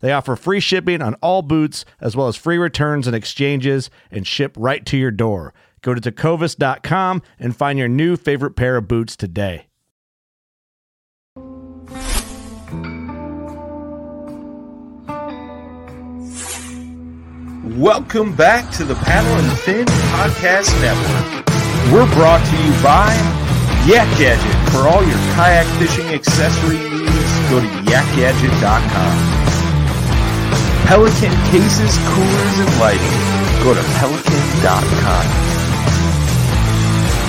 They offer free shipping on all boots, as well as free returns and exchanges, and ship right to your door. Go to tecovas.com and find your new favorite pair of boots today. Welcome back to the Paddle and Fin Podcast Network. We're brought to you by Yak Gadget. For all your kayak fishing accessory needs, go to yakgadget.com. Pelican cases, coolers, and lighting. Go to pelican.com.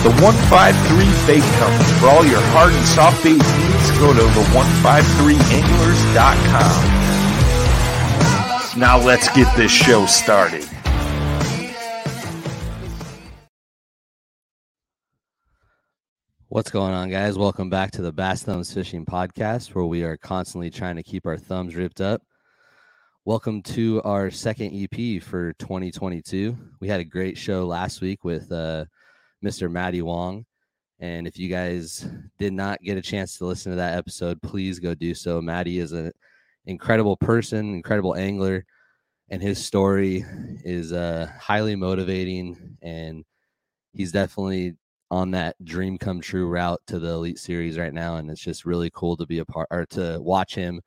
The 153 Bait Company. For all your hard and soft bait needs, go to the153anglers.com. Now let's get this show started. What's going on, guys? Welcome back to the Bass Thumbs Fishing Podcast, where we are constantly trying to keep our thumbs ripped up. Welcome to our second EP for 2022. We had a great show last week with uh, Mr. Matty Wong. And if you guys did not get a chance to listen to that episode, please go do so. Matty is an incredible person, incredible angler, and his story is uh, highly motivating. And he's definitely on that dream come true route to the Elite Series right now. And it's just really cool to be a part or to watch him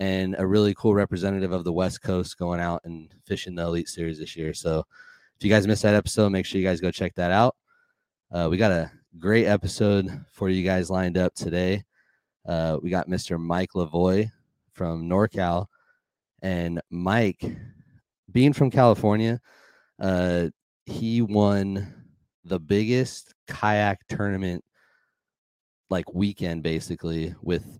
and a really cool representative of the West Coast going out and fishing the Elite Series this year. So if you guys missed that episode, make sure you guys go check that out. Uh, we got a great episode for you guys lined up today. Uh, we got Mr. Mike Lavoie from NorCal, and Mike, being from California, uh, he won the biggest kayak tournament like weekend basically with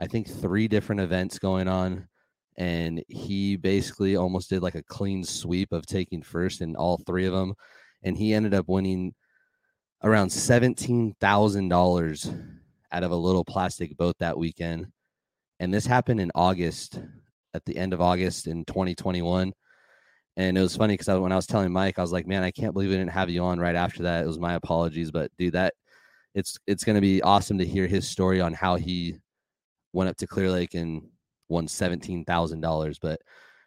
I think three different events going on and he basically almost did like a clean sweep of taking first in all three of them and he ended up winning around $17,000 out of a little plastic boat that weekend and this happened in August at the end of August in 2021 and it was funny because when I was telling Mike, I was like, "Man, I can't believe we didn't have you on right after that." It was my apologies, but dude, that it's it's going to be awesome to hear his story on how he went up to Clear Lake and won seventeen thousand dollars. But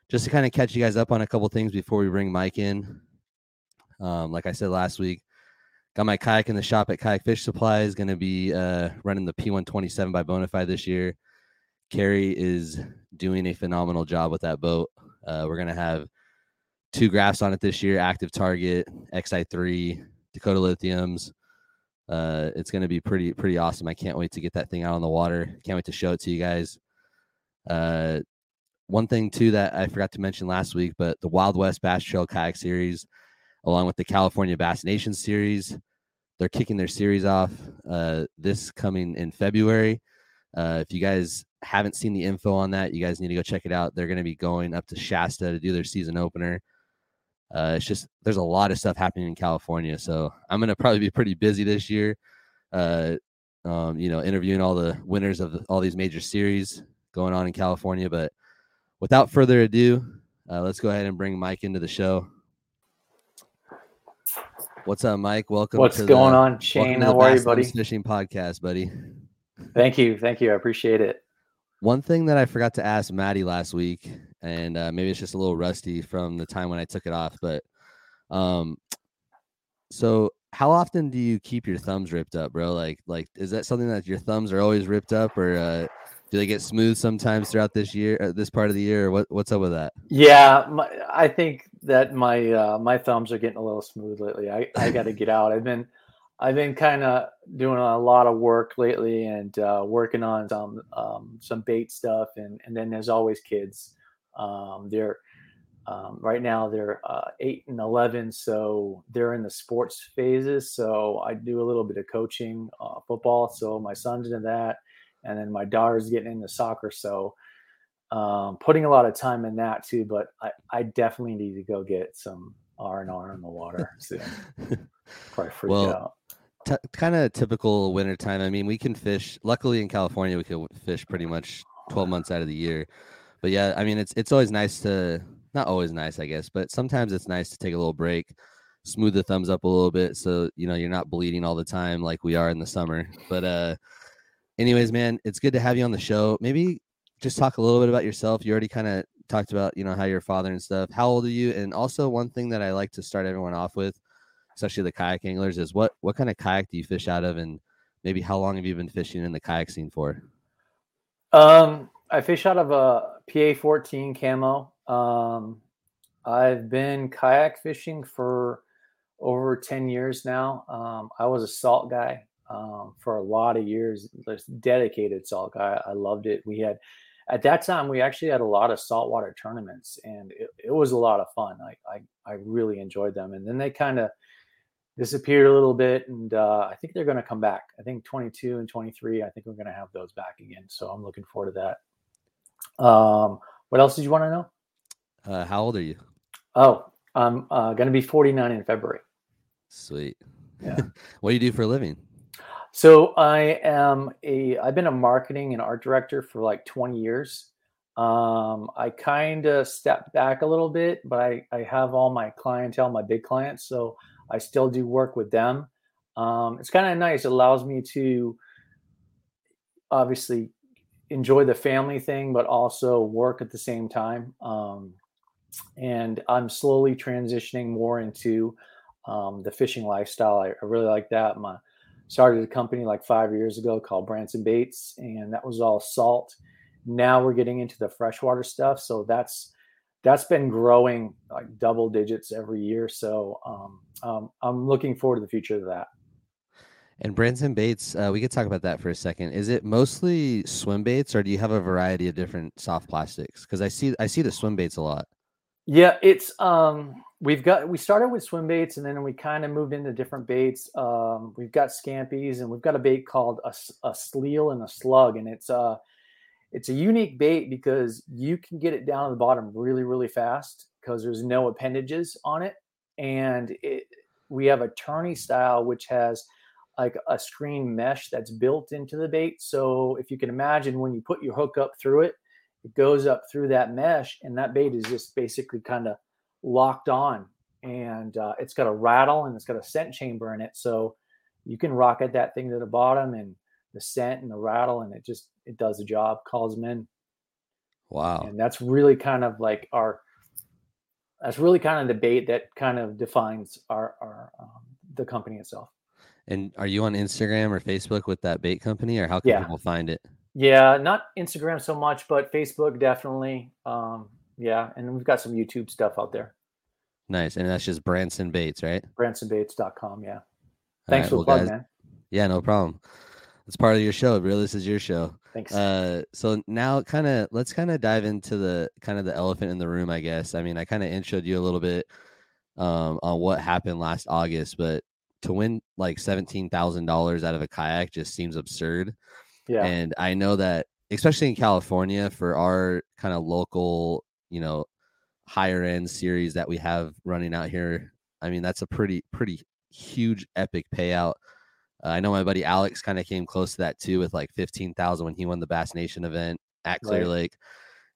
just to kind of catch you guys up on a couple things before we bring Mike in, um, like I said last week, got my kayak in the shop at Kayak Fish Supply. Is going to be uh, running the P127 by Bonafide this year. Carrie is doing a phenomenal job with that boat. Uh, we're going to have two graphs on it this year active target xi3 dakota lithiums uh, it's going to be pretty pretty awesome. I can't wait to get that thing out on the water. Can't wait to show it to you guys. Uh, one thing too that i forgot to mention last week but the wild west bass trail kayak series along with the california bass nation series they're kicking their series off uh, this coming in february. Uh, if you guys haven't seen the info on that you guys need to go check it out. They're going to be going up to shasta to do their season opener uh, it's just there's a lot of stuff happening in California, so I'm gonna probably be pretty busy this year. Uh, um, you know, interviewing all the winners of the, all these major series going on in California. But without further ado, uh, let's go ahead and bring Mike into the show. What's up, Mike? Welcome. What's to going the, on, Shane? How are you, buddy? Fishing podcast, buddy. Thank you, thank you. I appreciate it. One thing that I forgot to ask Matty last week, and uh, maybe it's just a little rusty from the time when I took it off, but um, so how often do you keep your thumbs ripped up, bro? Like, like is that something that your thumbs are always ripped up, or uh, do they get smooth sometimes throughout this year, uh, this part of the year? What, what's up with that? Yeah, my, I think that my uh, my thumbs are getting a little smooth lately. I, I got to get out. I've been I've been kind of doing a lot of work lately and uh, working on some um, some bait stuff, and and then there's always kids. Um, they're um, right now they're uh, eight and eleven, so they're in the sports phases. So I do a little bit of coaching uh, football. So my son's into that, and then my daughter's getting into soccer. So um, putting a lot of time in that too. But I, I definitely need to go get some R and R in the water soon. Probably freak Well, out. T- kind of typical winter time. I mean, we can fish. Luckily, in California, we can fish pretty much twelve months out of the year. But yeah, I mean, it's it's always nice to not always nice, I guess, but sometimes it's nice to take a little break, smooth the thumbs up a little bit, so you know you're not bleeding all the time like we are in the summer. But uh, anyways, man, it's good to have you on the show. Maybe just talk a little bit about yourself. You already kind of talked about you know how you're father and stuff. How old are you? And also one thing that I like to start everyone off with, especially the kayak anglers, is what what kind of kayak do you fish out of, and maybe how long have you been fishing in the kayak scene for? Um, I fish out of a PA 14 camo. Um, I've been kayak fishing for over 10 years now. Um, I was a salt guy um, for a lot of years, dedicated salt guy. I loved it. We had, at that time, we actually had a lot of saltwater tournaments and it, it was a lot of fun. I, I, I really enjoyed them. And then they kind of disappeared a little bit. And uh, I think they're going to come back. I think 22 and 23, I think we're going to have those back again. So I'm looking forward to that. Um, what else did you want to know? Uh, how old are you? Oh, I'm uh, going to be 49 in February. Sweet. Yeah. what do you do for a living? So I am a I've been a marketing and art director for like 20 years. Um, I kind of stepped back a little bit, but I, I have all my clientele, my big clients, so I still do work with them. Um, it's kind of nice. It allows me to obviously enjoy the family thing, but also work at the same time. Um, and I'm slowly transitioning more into um, the fishing lifestyle. I, I really like that. My started a company like five years ago called Branson Baits, and that was all salt. Now we're getting into the freshwater stuff, so that's that's been growing like double digits every year. So um, um, I'm looking forward to the future of that. And Branson baits, uh, we could talk about that for a second. Is it mostly swim baits, or do you have a variety of different soft plastics? Because I see I see the swim baits a lot. Yeah, it's um we've got we started with swim baits and then we kind of moved into different baits. Um we've got scampies and we've got a bait called a, a sleal and a slug and it's uh it's a unique bait because you can get it down to the bottom really really fast because there's no appendages on it and it, we have a tourney style which has like a screen mesh that's built into the bait. So if you can imagine when you put your hook up through it it goes up through that mesh and that bait is just basically kind of locked on. And uh, it's got a rattle and it's got a scent chamber in it. So you can rocket that thing to the bottom and the scent and the rattle and it just it does the job calls them in. Wow. and that's really kind of like our that's really kind of the bait that kind of defines our our um, the company itself And are you on Instagram or Facebook with that bait company, or how can Yeah. people find it? yeah not instagram so much but facebook definitely um yeah and we've got some youtube stuff out there Nice, and that's just Branson Baits, right? bransonbaits.com yeah thanks right, for well, the plug guys- man Yeah, no problem. It's part of your show, bro. This is your show. thanks Uh, so now, kind of, let's kind of dive into the kind of the elephant in the room, I guess. I mean, I kind of introed you a little bit um, on what happened last August, but to win like seventeen thousand dollars out of a kayak just seems absurd. yeah And I know that, especially in California, for our kind of local, you know, higher end series that we have running out here, I mean, that's a pretty, pretty huge, epic payout. Uh, I know my buddy Alex kind of came close to that too with like 15,000 when he won the Bass Nation event at Clear Right. Lake.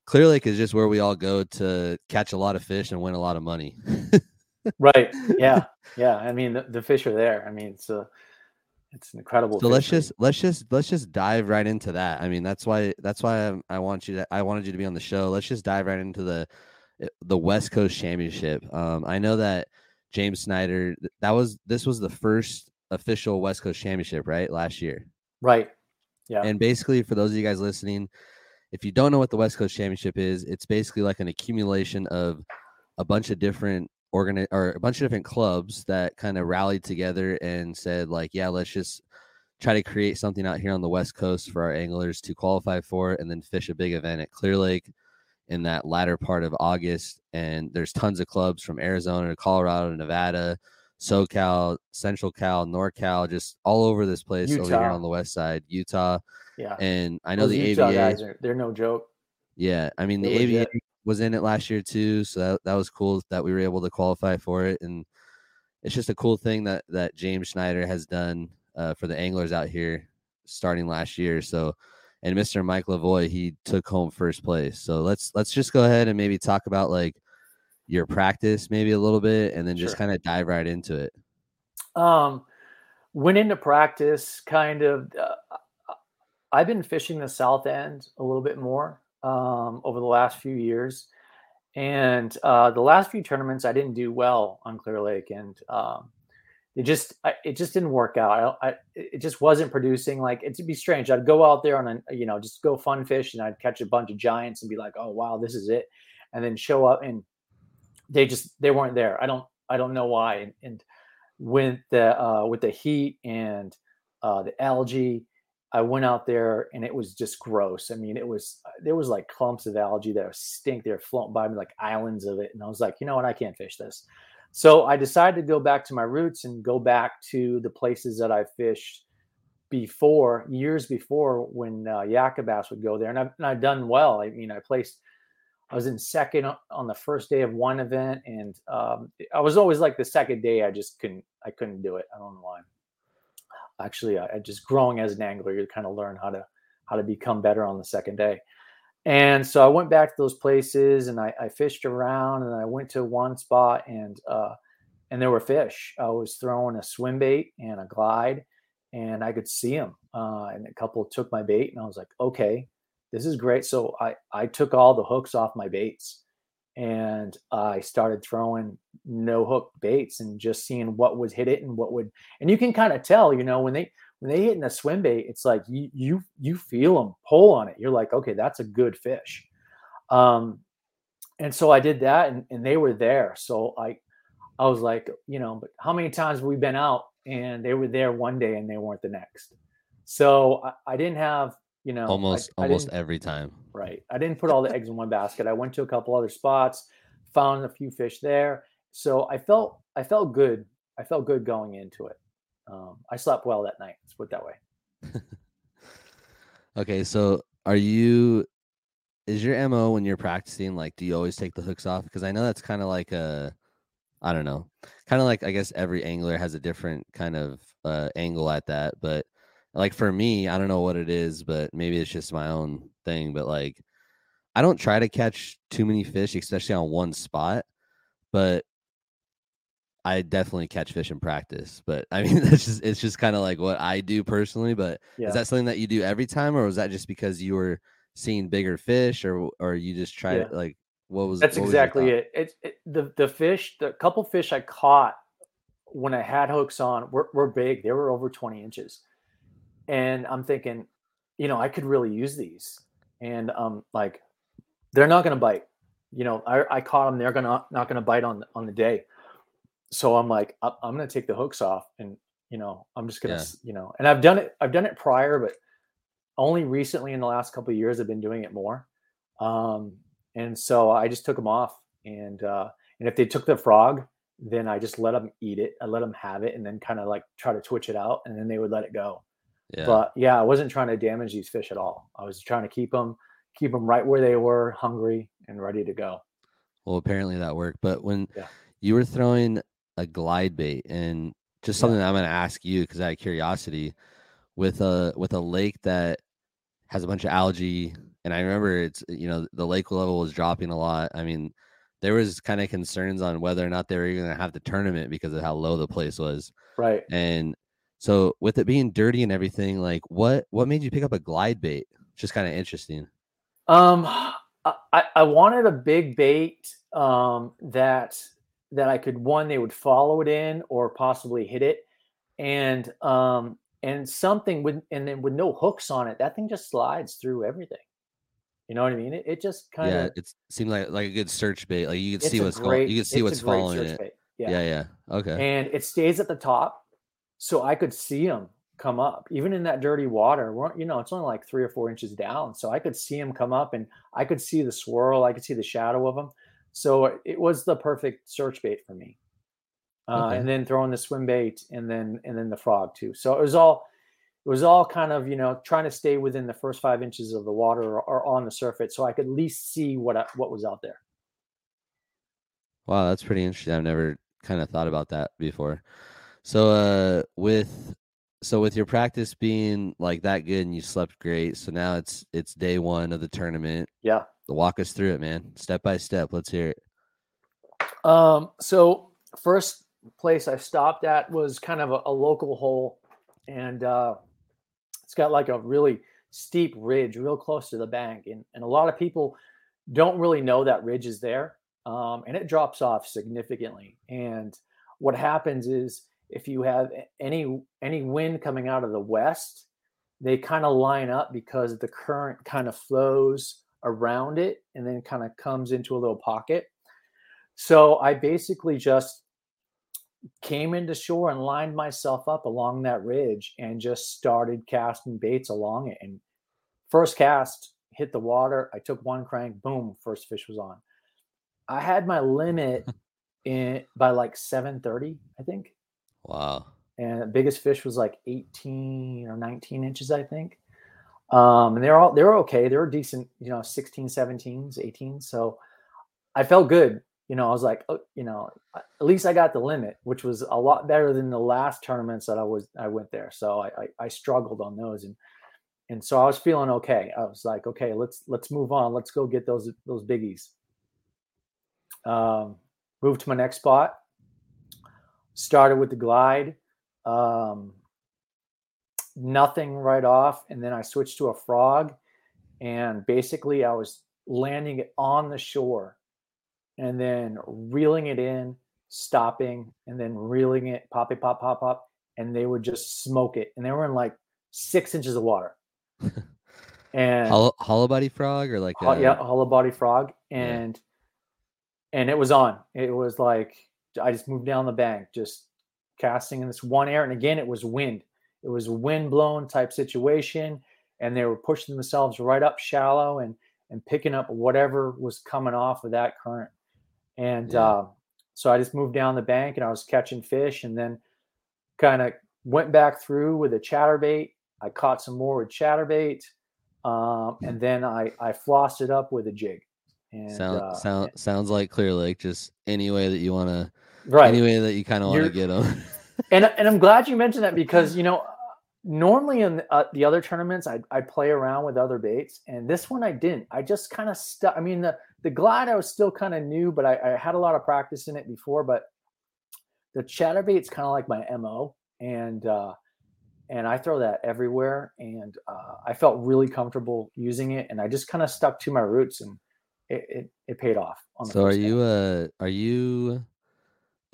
Clear Lake is just where we all go to catch a lot of fish and win a lot of money. right. Yeah. Yeah. I mean, the, the fish are there. I mean, it's a, it's an incredible. So let's just let's just let's just dive right into that. I mean, that's why that's why I, I want you to I wanted you to be on the show. Let's just dive right into the eh, the West Coast Championship. Um, I know that James Snyder that was this was the first official West Coast Championship, right? Last year. Right. Yeah. And basically, for those of you guys listening, if you don't know what the West Coast Championship is, it's basically like an accumulation of a bunch of different organ or a bunch of different clubs that kind of rallied together and said like, yeah, let's just try to create something out here on the West Coast for our anglers to qualify for, and then fish a big event at Clear Lake in that latter part of August. And there's tons of clubs from Arizona to Colorado to Nevada, SoCal, Central Cal, NorCal, just all over this place Utah. over here on the west side, Utah. Yeah. And I know Those the Utah AVA guys are, they're no joke. Yeah. I mean, they're the legit. AVA was in it last year too. So that, that was cool that we were able to qualify for it. And it's just a cool thing that, that James Schneider has done uh, for the anglers out here starting last year. So, and Mr. Mike Lavoie, he took home first place. So let's, let's just go ahead and maybe talk about like your practice maybe a little bit and then just sure. kind of dive right into it. Um, went into practice kind of, uh, I've been fishing the south end a little bit more um, over the last few years, and uh, the last few tournaments I didn't do well on Clear Lake, and um, it just I, it just didn't work out. I, I, it just wasn't producing. Like it'd be strange. I'd go out there on a you know just go fun fish, and I'd catch a bunch of giants and be like, oh wow, this is it, and then show up and they just they weren't there. I don't I don't know why. And, and with the uh, with the heat and uh, the algae I went out there and it was just gross. I mean, it was uh, there was like clumps of algae that stink. They're floating by me like islands of it, and I was like, you know what, I can't fish this. So I decided to go back to my roots and go back to the places that I fished before, years before, when uh, Yakka bass would go there, and I've, and I've done well. I mean, I placed. I was in second on the first day of one event, and um, I was always like the second day. I just couldn't. I couldn't do it. I don't know why actually uh, just growing as an angler you kind of learn how to how to become better on the second day. And so i went back to those places and i, I fished around and i went to one spot and uh, and there were fish. I was throwing a swim bait and a glide and i could see them uh, and a couple took my bait and i was like okay this is great. So i i took all the hooks off my baits and I started throwing no hook baits and just seeing what would hit it and what would and you can kind of tell you know when they when they hit in a swim bait it's like you you you feel them pull on it. You're like okay that's a good fish. Um and so I did that and, and they were there. So I I was like you know but how many times have we been out and they were there one day and they weren't the next? So I, I didn't have you know almost I, almost I every time. Right. I didn't put all the eggs in one basket. I went to a couple other spots found a few fish there. So i felt i felt good. I felt good going into it. Um, i slept well that night let's put it that way. Okay so are you is your mo when you're practicing like do you always take the hooks off? Because i know that's kind of like a i don't know kind of like i guess every angler has a different kind of uh, angle at that but like for me, I don't know what it is, but maybe it's just my own thing. But like, I don't try to catch too many fish, especially on one spot. But I definitely catch fish in practice. But I mean, that's just it's just kind of like what I do personally. But yeah. is that something that you do every time, or was that just because you were seeing bigger fish, or or you just try yeah. to like what was? That's what exactly was it. It's it, the the fish, the couple fish I caught when I had hooks on were, were big. They were over twenty inches and I'm thinking, you know, I could really use these. And um, like, they're not going to bite. You know, I, I caught them. They're gonna not going to bite on on the day. So I'm like, I'm going to take the hooks off, and you know, I'm just going to, yeah. you know, and I've done it. I've done it prior, but only recently in the last couple of years, I've been doing it more. Um, and so I just took them off, and uh, and if they took the frog, then I just let them eat it. I let them have it, and then kind of like try to twitch it out, and then they would let it go. Yeah. But yeah, I wasn't trying to damage these fish at all. I was trying to keep them, keep them right where they were, hungry and ready to go. Well, apparently that worked. But when yeah. you were throwing a glide bait, and just something yeah. I'm going to ask you because I have curiosity, with a with a lake that has a bunch of algae, and I remember it's you know the lake level was dropping a lot. I mean, there was kind of concerns on whether or not they were going to have the tournament because of how low the place was. Right. And so with it being dirty and everything, like what what made you pick up a glide bait? Just kind of interesting. Um, I, I wanted a big bait um, that that I could one they would follow it in or possibly hit it, and um, and something with and then with no hooks on it, that thing just slides through everything. You know what I mean? It, it just kind of yeah. It seemed like like a good search bait. Like you could see what's great, going. You could see what's following it. Yeah. yeah, yeah. Okay. And it stays at the top, so I could see them come up, even in that dirty water. You know, it's only like three or four inches down, so I could see them come up, and I could see the swirl. I could see the shadow of them. So it was the perfect search bait for me. Uh, okay. And then throwing the swim bait, and then and then the frog too. So it was all it was all kind of you know trying to stay within the first five inches of the water or, or on the surface so i could at least see what I, what was out there wow that's pretty interesting i've never kind of thought about that before so uh with so with your practice being like that good and you slept great so now it's it's day one of the tournament yeah walk us through it man step by step let's hear it um so first place i stopped at was kind of a, a local hole and uh it's got like a really steep ridge real close to the bank. And, and a lot of people don't really know that ridge is there. Um, and it drops off significantly. And what happens is if you have any any wind coming out of the west, they kind of line up because the current kind of flows around it and then kind of comes into a little pocket. So I basically just came into shore and lined myself up along that ridge and just started casting baits along it. And first cast hit the water. I took one crank, boom, first fish was on. I had my limit in by like 7:30, I think. Wow. And the biggest fish was like 18 or 19 inches, I think. Um, and they're all they're okay. They were decent, you know, 16, 17s, 18. So I felt good you know, I was like, oh, you know, at least I got the limit, which was a lot better than the last tournaments that I was I went there. So I I, I struggled on those and and so I was feeling okay. I was like, okay, let's let's move on. Let's go get those those biggies. Um, moved to my next spot. Started with the glide. Um, nothing right off, and then I switched to a frog, and basically I was landing it on the shore and then reeling it in, stopping, and then reeling it, pop it, pop, pop, pop, and they would just smoke it. And they were in like six inches of water. and hollow, hollow body frog or like a... yeah, hollow body frog, and yeah. and it was on. It was like I just moved down the bank, just casting in this one air, and again it was wind. It was wind blown type situation, and they were pushing themselves right up shallow and and picking up whatever was coming off of that current. And yeah. uh, so I just moved down the bank and I was catching fish and then kind of went back through with a chatterbait. I caught some more with chatterbait. Um, and then I, I flossed it up with a jig. And, sound, uh, sound, sounds like Clear Lake, just any way that you want to, right. any way that you kind of want to get them. and, and I'm glad you mentioned that because, you know, normally in uh, the other tournaments I I play around with other baits, and this one I didn't. I just kind of stuck. I mean the the glide I was still kind of new, but I, I, had a lot of practice in it before. But the chatterbait's kind of like my mo, and uh, and I throw that everywhere, and uh, I felt really comfortable using it, and I just kind of stuck to my roots, and it it, it paid off. so are you uh are you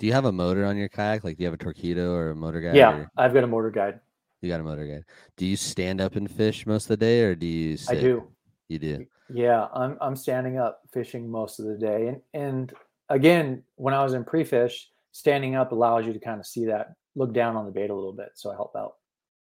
do you have a motor on your kayak? Like do you have a Torqeedo or a motor guide? Yeah, or? I've got a motor guide. You got a motor guide. Do you stand up and fish most of the day, or do you? Sit? I do. You do. Yeah, I'm I'm standing up fishing most of the day, and and again, when I was in pre-fish, standing up allows you to kind of see that, look down on the bait a little bit, so I help out.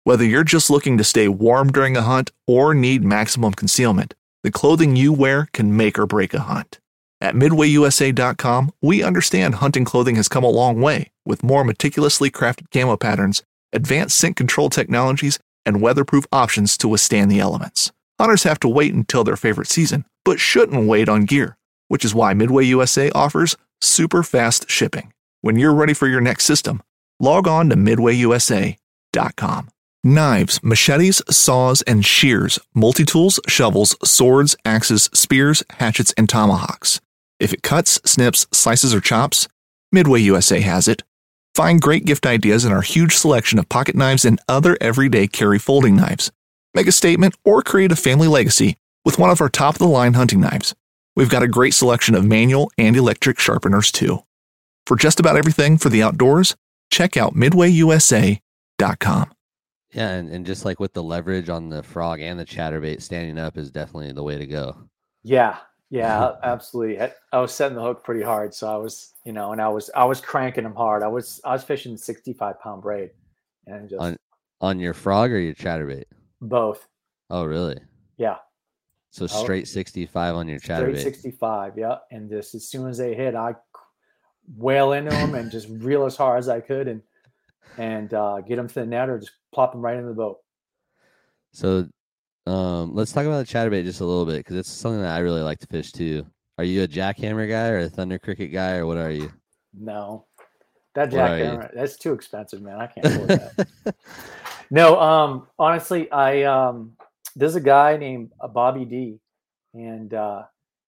Whether you're just looking to stay warm during a hunt or need maximum concealment, the clothing you wear can make or break a hunt. At MidwayUSA.com, we understand hunting clothing has come a long way with more meticulously crafted camo patterns advanced scent control technologies, and weatherproof options to withstand the elements. Hunters have to wait until their favorite season, but shouldn't wait on gear, which is why Midway USA offers super fast shipping. When you're ready for your next system, log on to midwayusa.com. Knives, machetes, saws, and shears, multi tools, shovels, swords, axes, spears, hatchets, and tomahawks. If it cuts, snips, slices, or chops, Midway USA has it. Find great gift ideas in our huge selection of pocket knives and other everyday carry folding knives. Make a statement or create a family legacy with one of our top of the line hunting knives. We've got a great selection of manual and electric sharpeners too. For just about everything for the outdoors, check out midwayusa.com. Yeah, and, and just like with the leverage on the frog and the chatterbait, standing up is definitely the way to go. Yeah, yeah, absolutely. I, I, was setting the hook pretty hard, so I was, you know, and I was I was cranking them hard. I was I was fishing sixty five pound braid, and just on on your frog or your chatterbait. Both. Oh, really? Yeah. So straight sixty five on your chatterbait. Straight sixty five, yeah. And just as soon as they hit, I whale into them and just reel as hard as I could, and and uh, get them to the net or just plop them right into the boat. So um, let's talk about the chatterbait just a little bit because it's something that I really like to fish too. Are you a jackhammer guy or a thunder cricket guy or what are you? No, that jackhammer that's too expensive, man. I can't afford that. no, um, honestly, I um, there's a guy named uh, Bobby D, and uh,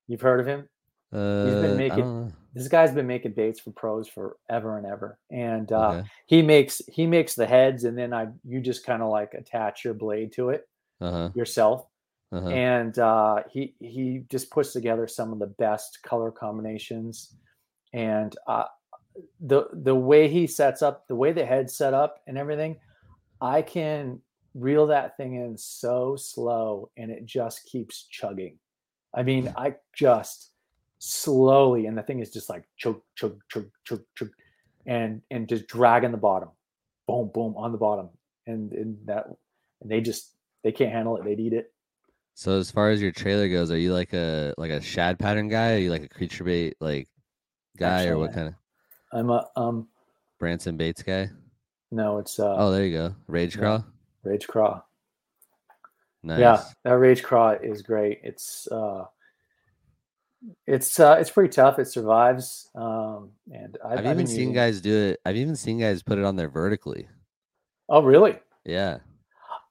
you've heard of him. Uh, He's been making this guy's been making baits for pros forever and ever, and uh, okay. he makes he makes the heads, and then I you just kind of like attach your blade to it uh-huh. yourself. Uh-huh. And uh, he he just puts together some of the best color combinations, and uh, the the way he sets up, the way the head's set up, and everything, I can reel that thing in so slow, and it just keeps chugging. I mean, I just slowly, and the thing is just like chug chug chug chug chug, and and just dragging the bottom, boom boom on the bottom, and and that and they just they can't handle it. They'd eat it. So as far as your trailer goes, are you like a like a shad pattern guy? Are you like a creature bait like guy Actually, or what kind of? I'm a um Branson Baits guy. No, it's uh oh there you go Rage Craw. Rage Craw. Nice. Yeah, that Rage Craw is great. It's uh it's uh it's pretty tough. It survives. Um and I've, I've even seen using... guys do it. I've even seen guys put it on there vertically. Oh really? Yeah.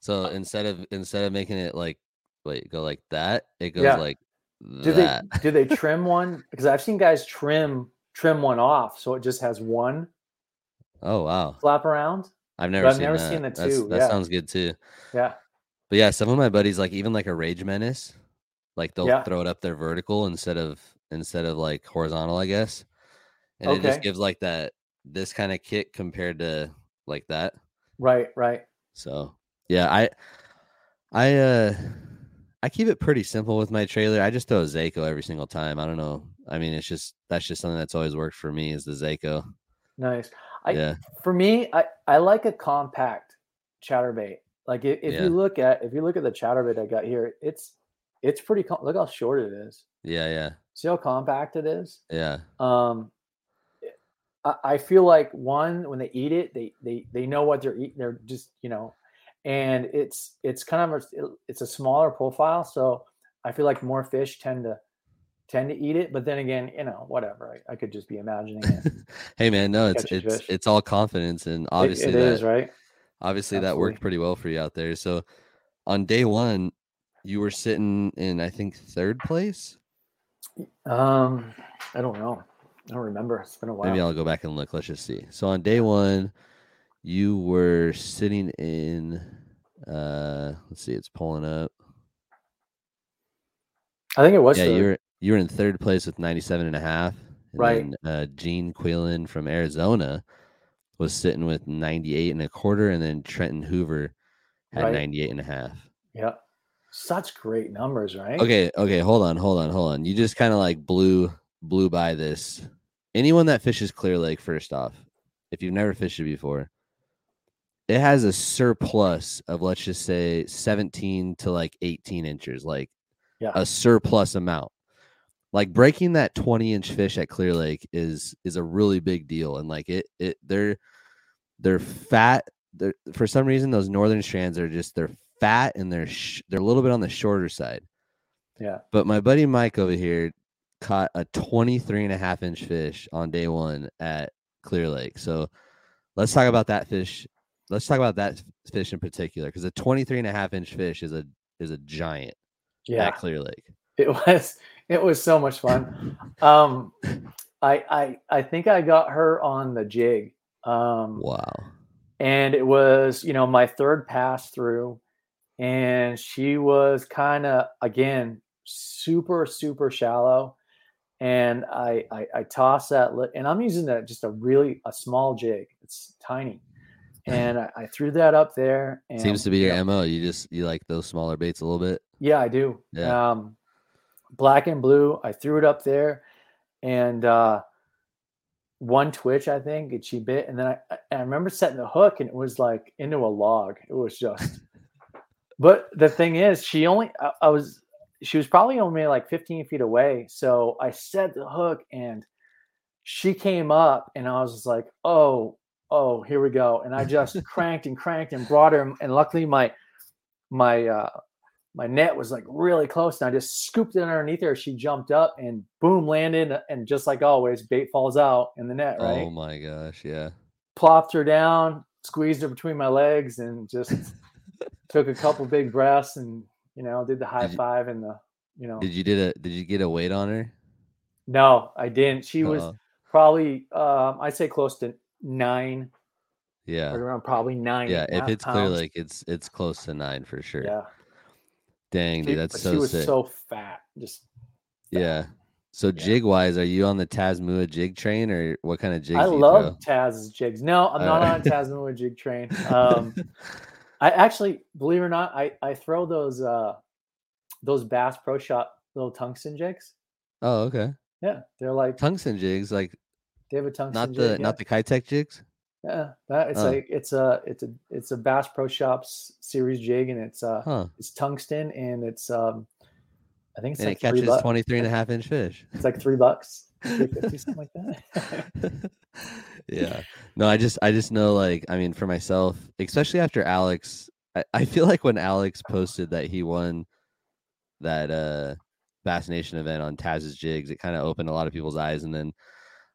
So instead of instead of making it like wait go like that, it goes yeah. like do that. they do they trim one? Because I've seen guys trim trim one off, so it just has one. Oh wow! Flap around. I've never. I've seen never that. seen the two. That's, that yeah. sounds good too. Yeah. But yeah, some of my buddies like even like a rage menace, like they'll yeah. throw it up there vertical instead of instead of like horizontal, I guess. And okay. it just gives like that this kind of kick compared to like that. Right. Right. So yeah, I I uh I keep it pretty simple with my trailer. I just throw a Zako every single time. I don't know. I mean, it's just that's just something that's always worked for me is the Zako. Nice. I, yeah. For me, I I like a compact chatterbait. Like if, if yeah. you look at if you look at the chatterbait I got here, it's it's pretty. Com- look how short it is. Yeah, yeah. See how compact it is. Yeah. Um, I, I feel like one when they eat it, they they they know what they're eating. They're just you know and it's it's kind of a, it's a smaller profile so i feel like more fish tend to tend to eat it but then again you know whatever i, I could just be imagining it. Hey man no it's it's fish. it's all confidence and obviously it, it that, is, right? obviously Absolutely. that worked pretty well for you out there. So on day one you were sitting in i think third place? Um i don't know. I don't remember. It's been a while. Maybe i'll go back and look. Let's just see. So on day one you were sitting in uh let's see it's pulling up. I think it was yeah you were you were in third place with 97 and a half. And right. then, uh gene quillen from arizona was sitting with 98 and a quarter and then trenton hoover had right. 98 and a half. Yeah such great numbers right? Okay okay hold on hold on hold on. You just kind of like blew blew by this. Anyone that fishes clear lake first off if you've never fished it before it has a surplus of let's just say 17 to like 18 inches, like yeah. a surplus amount. Like breaking that 20 inch fish at Clear Lake is is a really big deal. And like it it they're they're fat. They're, for some reason those northern strands are just they're fat and they're sh- they're a little bit on the shorter side. Yeah. But my buddy Mike over here caught a 23 and a half inch fish on day one at Clear Lake. So let's talk about that fish let's talk about that fish in particular because a 23 and a half inch fish is a is a giant yeah at clear lake it was it was so much fun. Um, I I I think I got her on the jig. Um, Wow. and it was you know my third pass through and she was kind of again super super shallow and I, I i toss that li- and i'm using that just a really a small jig it's tiny and i, I threw that up there and Seems to be you your know, mo. You just you like those smaller baits a little bit. yeah i do Yeah. um black and blue i threw it up there and uh one twitch i think and she bit and then I, I- remember setting the hook and it was like into a log it was just but the thing is she only I, I was she was probably only like 15 feet away so i set the hook and she came up and i was like oh oh here we go and i just cranked and cranked and brought her and luckily my my uh my net was like really close and I just scooped it underneath her. She jumped up and boom, landed. And just like always, bait falls out in the net, right? Oh my gosh, yeah. Plopped her down, squeezed her between my legs, and just took a couple big breaths and, you know, did the high Did you- five and the, you know, Did you did a did you get a weight on her? no, I didn't. She was Uh-uh. probably, um, I'd say close to nine, Yeah. right around probably nine. Yeah. If it's Clear Lake it's it's close to nine for sure. yeah, Dang, dude, that's so she was sick. so fat. Just, yeah. So jig wise, are you on the Tasmua jig train or what kind of jigs I love Taz's jigs. No, I'm not on a Tasmania jig train. Um, I actually, believe it or not, I, I throw those uh, those Bass Pro Shop little tungsten jigs. oh, okay. Yeah, they're like Tungsten jigs, like they have a tungsten not the jig. not the Keitech jigs. yeah. yeah, that it's Oh. like it's a it's a it's a Bass Pro Shops series jig, and it's uh Huh. it's tungsten, and it's um I think it's And like it catches bucks. 23 and a half inch fish. It's like three bucks, three fifty, something like that. yeah. No, I just I just know like I mean for myself, especially after Alex, I, I feel like when Alex posted that he won that uh Bass Nation event on Taz's jigs, it kind of opened a lot of people's eyes and then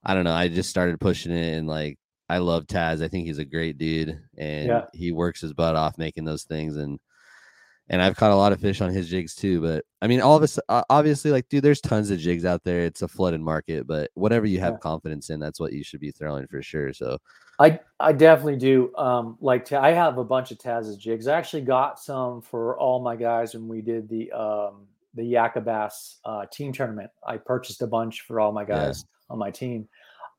I don't know, I just started pushing it and like I love Taz. I think he's a great dude and Yeah. he works his butt off making those things and and I've caught a lot of fish on his jigs too. But I mean, all of us, obviously, like, dude, there's tons of jigs out there. It's a flooded market, but whatever you have Yeah. confidence in, that's what you should be throwing for sure. So, I I definitely do. Um, like I have a bunch of Taz's jigs. I actually got some for all my guys when we did the um, the Yakabas uh, team tournament. I purchased a bunch for all my Yeah. On my team.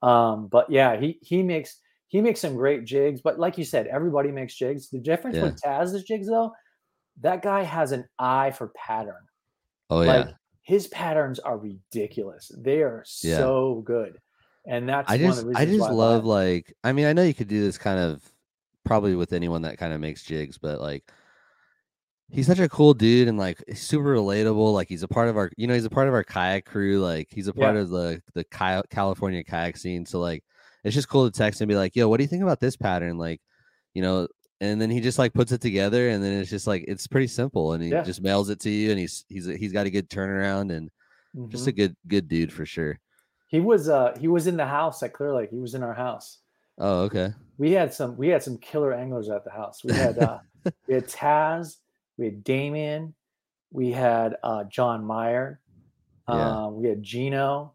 Um, but yeah, he he makes he makes some great jigs. But like you said, everybody makes jigs. The difference with Taz's jigs though, that guy has an eye for pattern. oh like yeah, his patterns are ridiculous. They are Yeah. so good. And that's I one just, of the I just why love it. like, I mean, I know you could do this kind of probably with anyone that kind of makes jigs, but like, he's such a cool dude and like super relatable. Like he's a part of our, you know, he's a part of our kayak crew. Like he's a part Yeah. of the the Ki- California kayak scene. So like, it's just cool to text and be like, "Yo, what do you think about this pattern?" Like, you know, and then he just like puts it together, and then it's just like it's pretty simple, and he Yeah. just mails it to you, and he's he's he's got a good turnaround and just Mhm. a good good dude for sure. He was uh he was in the house at Clear Lake. He was in our house. Oh, okay. We had some we had some killer anglers at the house. We had uh we had Taz, we had Damien, we had uh John Meyer, Yeah. um, we had Gino.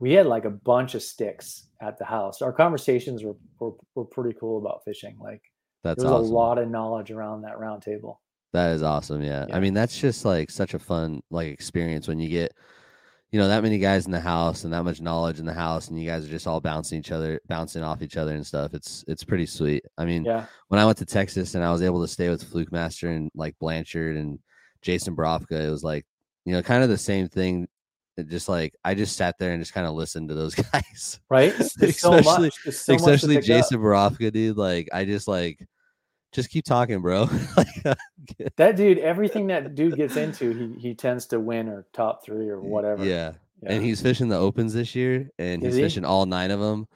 We had like a bunch of sticks at the house. Our conversations were were, were pretty cool about fishing. Like That's there was awesome. a lot of knowledge around that round table. That is awesome. Yeah. Yeah. I mean, that's just like such a fun like experience when you get, you know, that many guys in the house and that much knowledge in the house, and you guys are just all bouncing each other, bouncing off each other and stuff. It's it's pretty sweet. I mean, Yeah. when I went to Texas and I was able to stay with Fluke Master and like Blanchard and Jason Brofka, it was like, you know, kind of the same thing. It just like I just sat there and just kind of listened to those guys. Right? Especially- much. So Especially up. Jason Borofka, dude. Like I just like just keep talking, bro. like, uh, That dude, everything that dude gets into, he he tends to win or top three or whatever. Yeah. Yeah. And he's fishing the opens this year and Is he's he? fishing all nine of them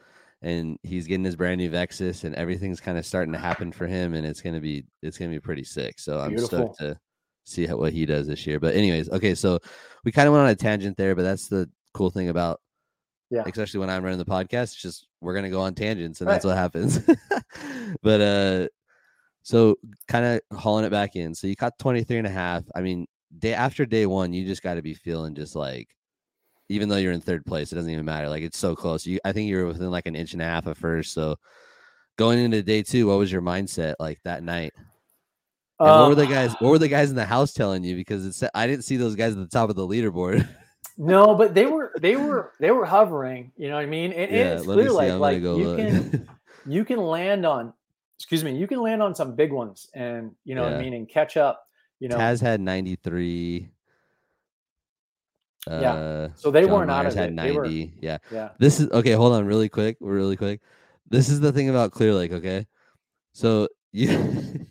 and he's getting his brand new Vexus and everything's kind of starting to happen for him and it's going to be it's going to be pretty sick. So I'm Beautiful. stoked to see how, what he does this year. But anyways, okay, so we kind of went on a tangent there, but that's the cool thing about Yeah. especially when I'm running the podcast, it's just we're going to go on tangents and that's what happens. but uh so kind of hauling it back in. So you caught 23 and a half. I mean, day after day 1, you just got to be feeling just like even though you're in third place, it doesn't even matter. Like it's so close. You, I think you were within like an inch and a half of first. So going into day two, what was your mindset like that night? And what um, were the guys? What were the guys in the house telling you? Because it's I didn't see those guys at the top of the leaderboard. no, but they were they were they were hovering. You know what I mean? And, Yeah, it's let me clear like like you look. can you can land on excuse me you can land on some big ones and you know Yeah. I mean and catch up. You know, Taz had 93. Yeah. Uh, so they John weren't out Myers of had it. They were 90. Yeah. yeah. This is okay. Hold on, really quick, really quick. This is the thing about Clear Lake. Okay, so you,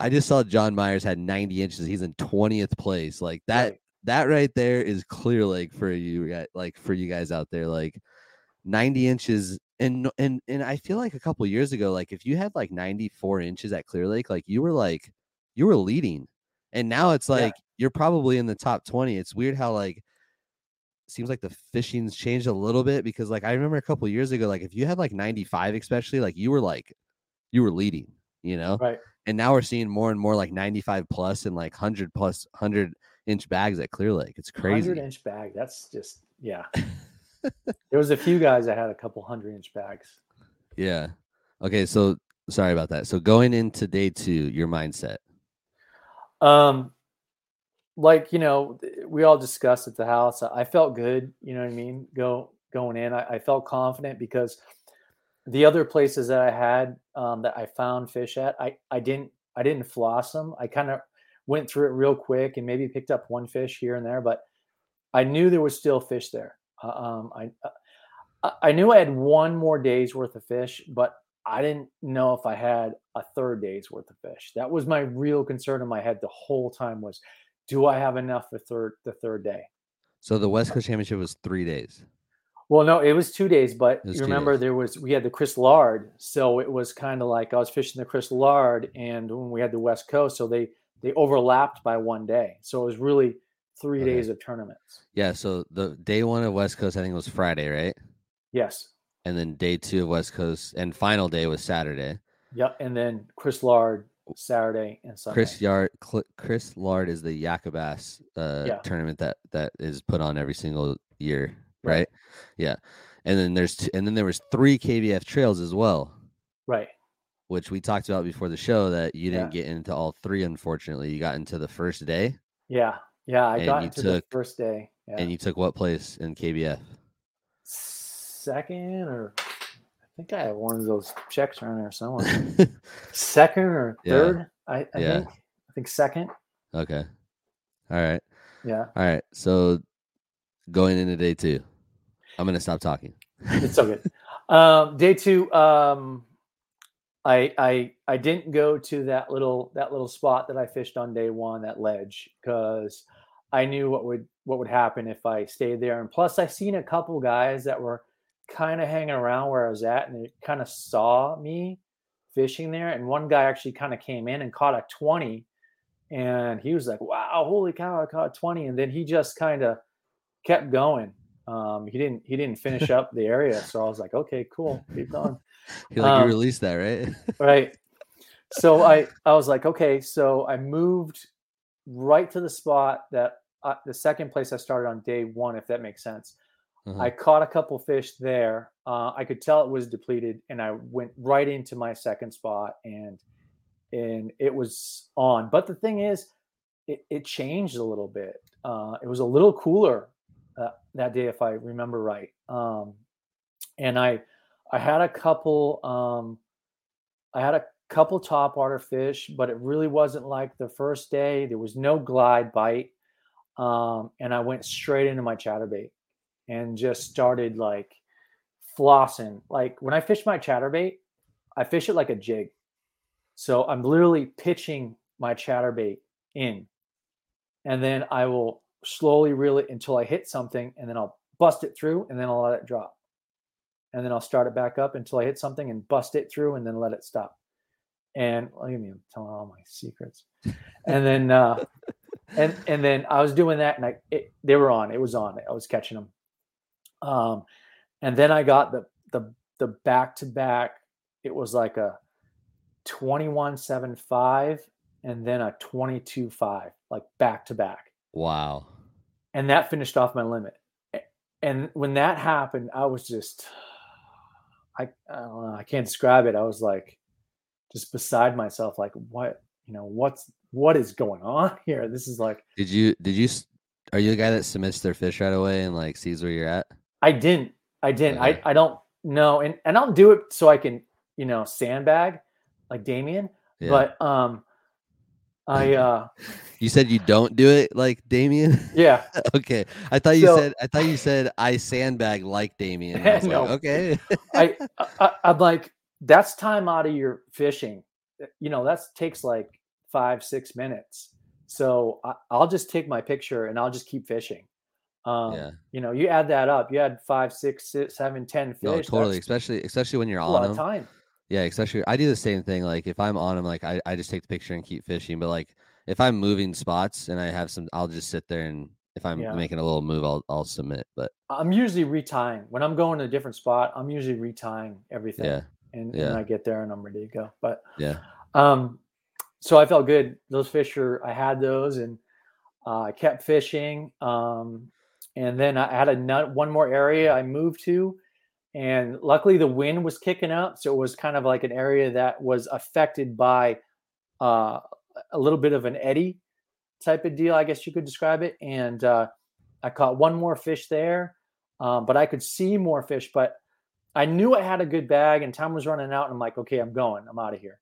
I just saw John Myers had 90 inches. He's in 20th place. Like that. Right. That right there is Clear Lake for you. Like for you guys out there, like 90 inches. And and and I feel like a couple years ago, like if you had like 94 inches at Clear Lake, like you were like you were leading. And now it's Yeah. like you're probably in the top 20. It's weird how like seems like the fishing's changed a little bit because like I remember a couple years ago, like if you had like 95, especially like you were like you were leading, you know. Right. And now we're seeing more and more like 95 plus and like 100 plus 100 inch bags at Clear Lake. It's crazy. Hundred inch bag. That's just yeah. there was a few guys that had a couple hundred inch bags. Yeah. Okay. So sorry about that. So going into day two, your mindset. Um, like you know, we all discussed at the house. I felt good. You know what I mean? Go going in, I, I felt confident because the other places that I had um, that I found fish at, I I didn't I didn't floss them. I kind of went through it real quick and maybe picked up one fish here and there, but I knew there was still fish there. Uh, um, I I- I knew I had one more day's worth of fish, but I didn't know if I had a third day's worth of fish. That was my real concern in my head the whole time was, do I have enough for third the third day? So the West Coast Championship was three days. Well, no, it was two days, but you remember there was we had the Chris Lard, so it was kind of like I was fishing the Chris Lard, and when we had the West Coast, so they they overlapped by one day, so it was really three Okay. days of tournaments. Yeah. So the day one of West Coast, I think it was Friday, right? Yes, And then day two of West Coast and final day was Saturday. yep, and then Chris Lard Saturday and Sunday. Chris Yard, Cl- Chris Lard is the Yakabass uh, Yeah. tournament that that is put on every single year, Right. right? Yeah, and then there's and then there was three KBF trails as well, right, which we talked about before the show that you didn't Yeah. get into all three. Unfortunately, you got into the first day, yeah, yeah. I And got into the first day. Yeah. and you took what place in KBF? second or I think I have one of those checks around there somewhere. second or Yeah. third, I, I Yeah. think. I think second. okay, all right, Yeah, all right. So going into day two, I'm gonna stop talking. it's so good. um, day two, um, I I I didn't go to that little that little spot that I fished on day one, that ledge, because I knew what would what would happen if I stayed there. And plus, I seen a couple guys that were kind of hanging around where I was at, and they kind of saw me fishing there. And one guy actually kind of came in and caught a twenty, and he was like, "Wow, holy cow, I caught a 20. And then he just kind of kept going. Um, he didn't he didn't finish up the area, so I was like, "Okay, cool, keep going." You're like Um, you released that, right? right so i i was like okay so i moved right to the spot that uh, the second place i started on day one if that makes sense. Uh-huh. i caught a couple fish there. Uh, i could tell it was depleted and i went right into my second spot and and it was on. But the thing is it, it changed a little bit. Uh, it was a little cooler uh, that day if i remember right. Um, and i i had a couple um, I had a couple top water fish, but it really wasn't like the first day. There was no glide bite. Um, and I went straight into my chatterbait and just started like flossing. Like when I fish my chatterbait, I fish it like a jig. So I'm literally pitching my chatterbait in. And then I will slowly reel it until I hit something and then I'll bust it through and then I'll let it drop and then I'll start it back up until I hit something and bust it through and then let it stop. And look at me, I'm telling all my secrets. And then uh and and then I was doing that and I it, they were on. It was on. I was catching them. Um and then I got the the the back to back. It was like a 21.75 and then a twenty two five, like back to back. wow. And that finished off my limit. and when that happened, I was just, I, I don't know, I can't describe it. I was like, just beside myself, like, what, you know, what's, what is going on here? This is like, Did you did you are you the guy that submits their fish right away and like sees where you're at? I didn't, I didn't, Okay. I, I don't know. And, and I'll do it so I can, you know, sandbag like Damien, Yeah. but, um, I, uh, you said you don't do it like Damien. yeah, okay, I thought you So- said I thought you said I sandbag like Damien. I No. like, okay. I, I I'm like, that's time out of your fishing. Uh, You know, that takes like five, six minutes. So I, I'll just take my picture and I'll just keep fishing. Um, Yeah. You know, you add that up. You add five, six, six seven, ten fish. No, totally. Especially especially when you're on a lot them. of time. Yeah, especially I do the same thing. Like if I'm on them, like I, I just take the picture and keep fishing. But like if I'm moving spots and I have some, I'll just sit there and if I'm Yeah. making a little move, I'll I'll submit. But I'm usually retying when I'm going to a different spot. I'm usually retying everything, yeah, and, yeah. and I get there and I'm ready to go. But yeah, Um, so I felt good. Those fish are, I had those and uh, I kept fishing. Um, and then I had a nut, one more area I moved to. And luckily the wind was kicking up. So it was kind of like an area that was affected by uh, a little bit of an eddy type of deal, I guess you could describe it. And uh, I caught one more fish there, um, but I could see more fish. But I knew I had a good bag and time was running out. And I'm like, okay, I'm going. I'm out of here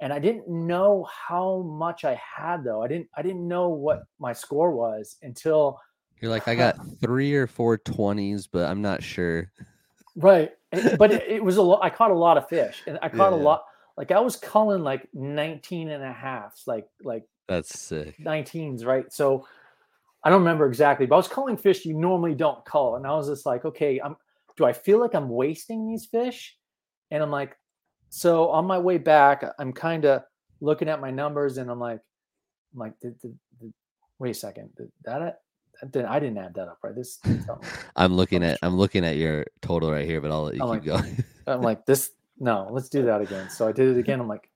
and I didn't know how much I had though. I didn't I didn't know what my score was until you're like I got three or four twenties, but I'm not sure. right. But it, it was a lot. I caught a lot of fish, and I caught Yeah, a lot. Like I was culling like 19 and a halves, like like That's sick. 19s, right? So I don't remember exactly, but I was culling fish you normally don't cull, and I was just like, okay, I'm. Do I feel like I'm wasting these fish? And I'm like, so on my way back, I'm kind of looking at my numbers, and I'm like, I'm like, did, did, did, wait a second, did that, that didn't, I didn't add that up, right? This, I'm looking at I'm looking at your total right here, but I'll let you I'm keep like- going. I'm like, this, no, let's do that again. So I did it again. I'm like,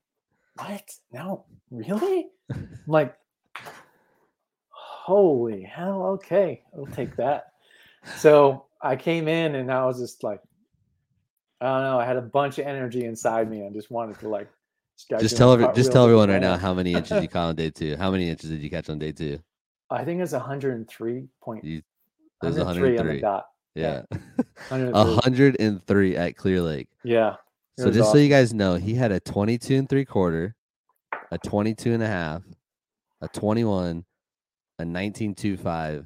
what? No, really? I'm like, holy hell, okay, I'll take that. So I came in and I was just like, I don't know, I had a bunch of energy inside me and just wanted to like just tell every, just tell everyone right now how many inches you caught on day two. How many inches did you catch on day two? I think it's 103 point. You- It was 103 on 103. the dot. Yeah, Yeah. 103. 103 at Clear Lake. Yeah. So just so you guys know, he had a 22 and three quarter, a 22 and a half, a 21, a 19.25,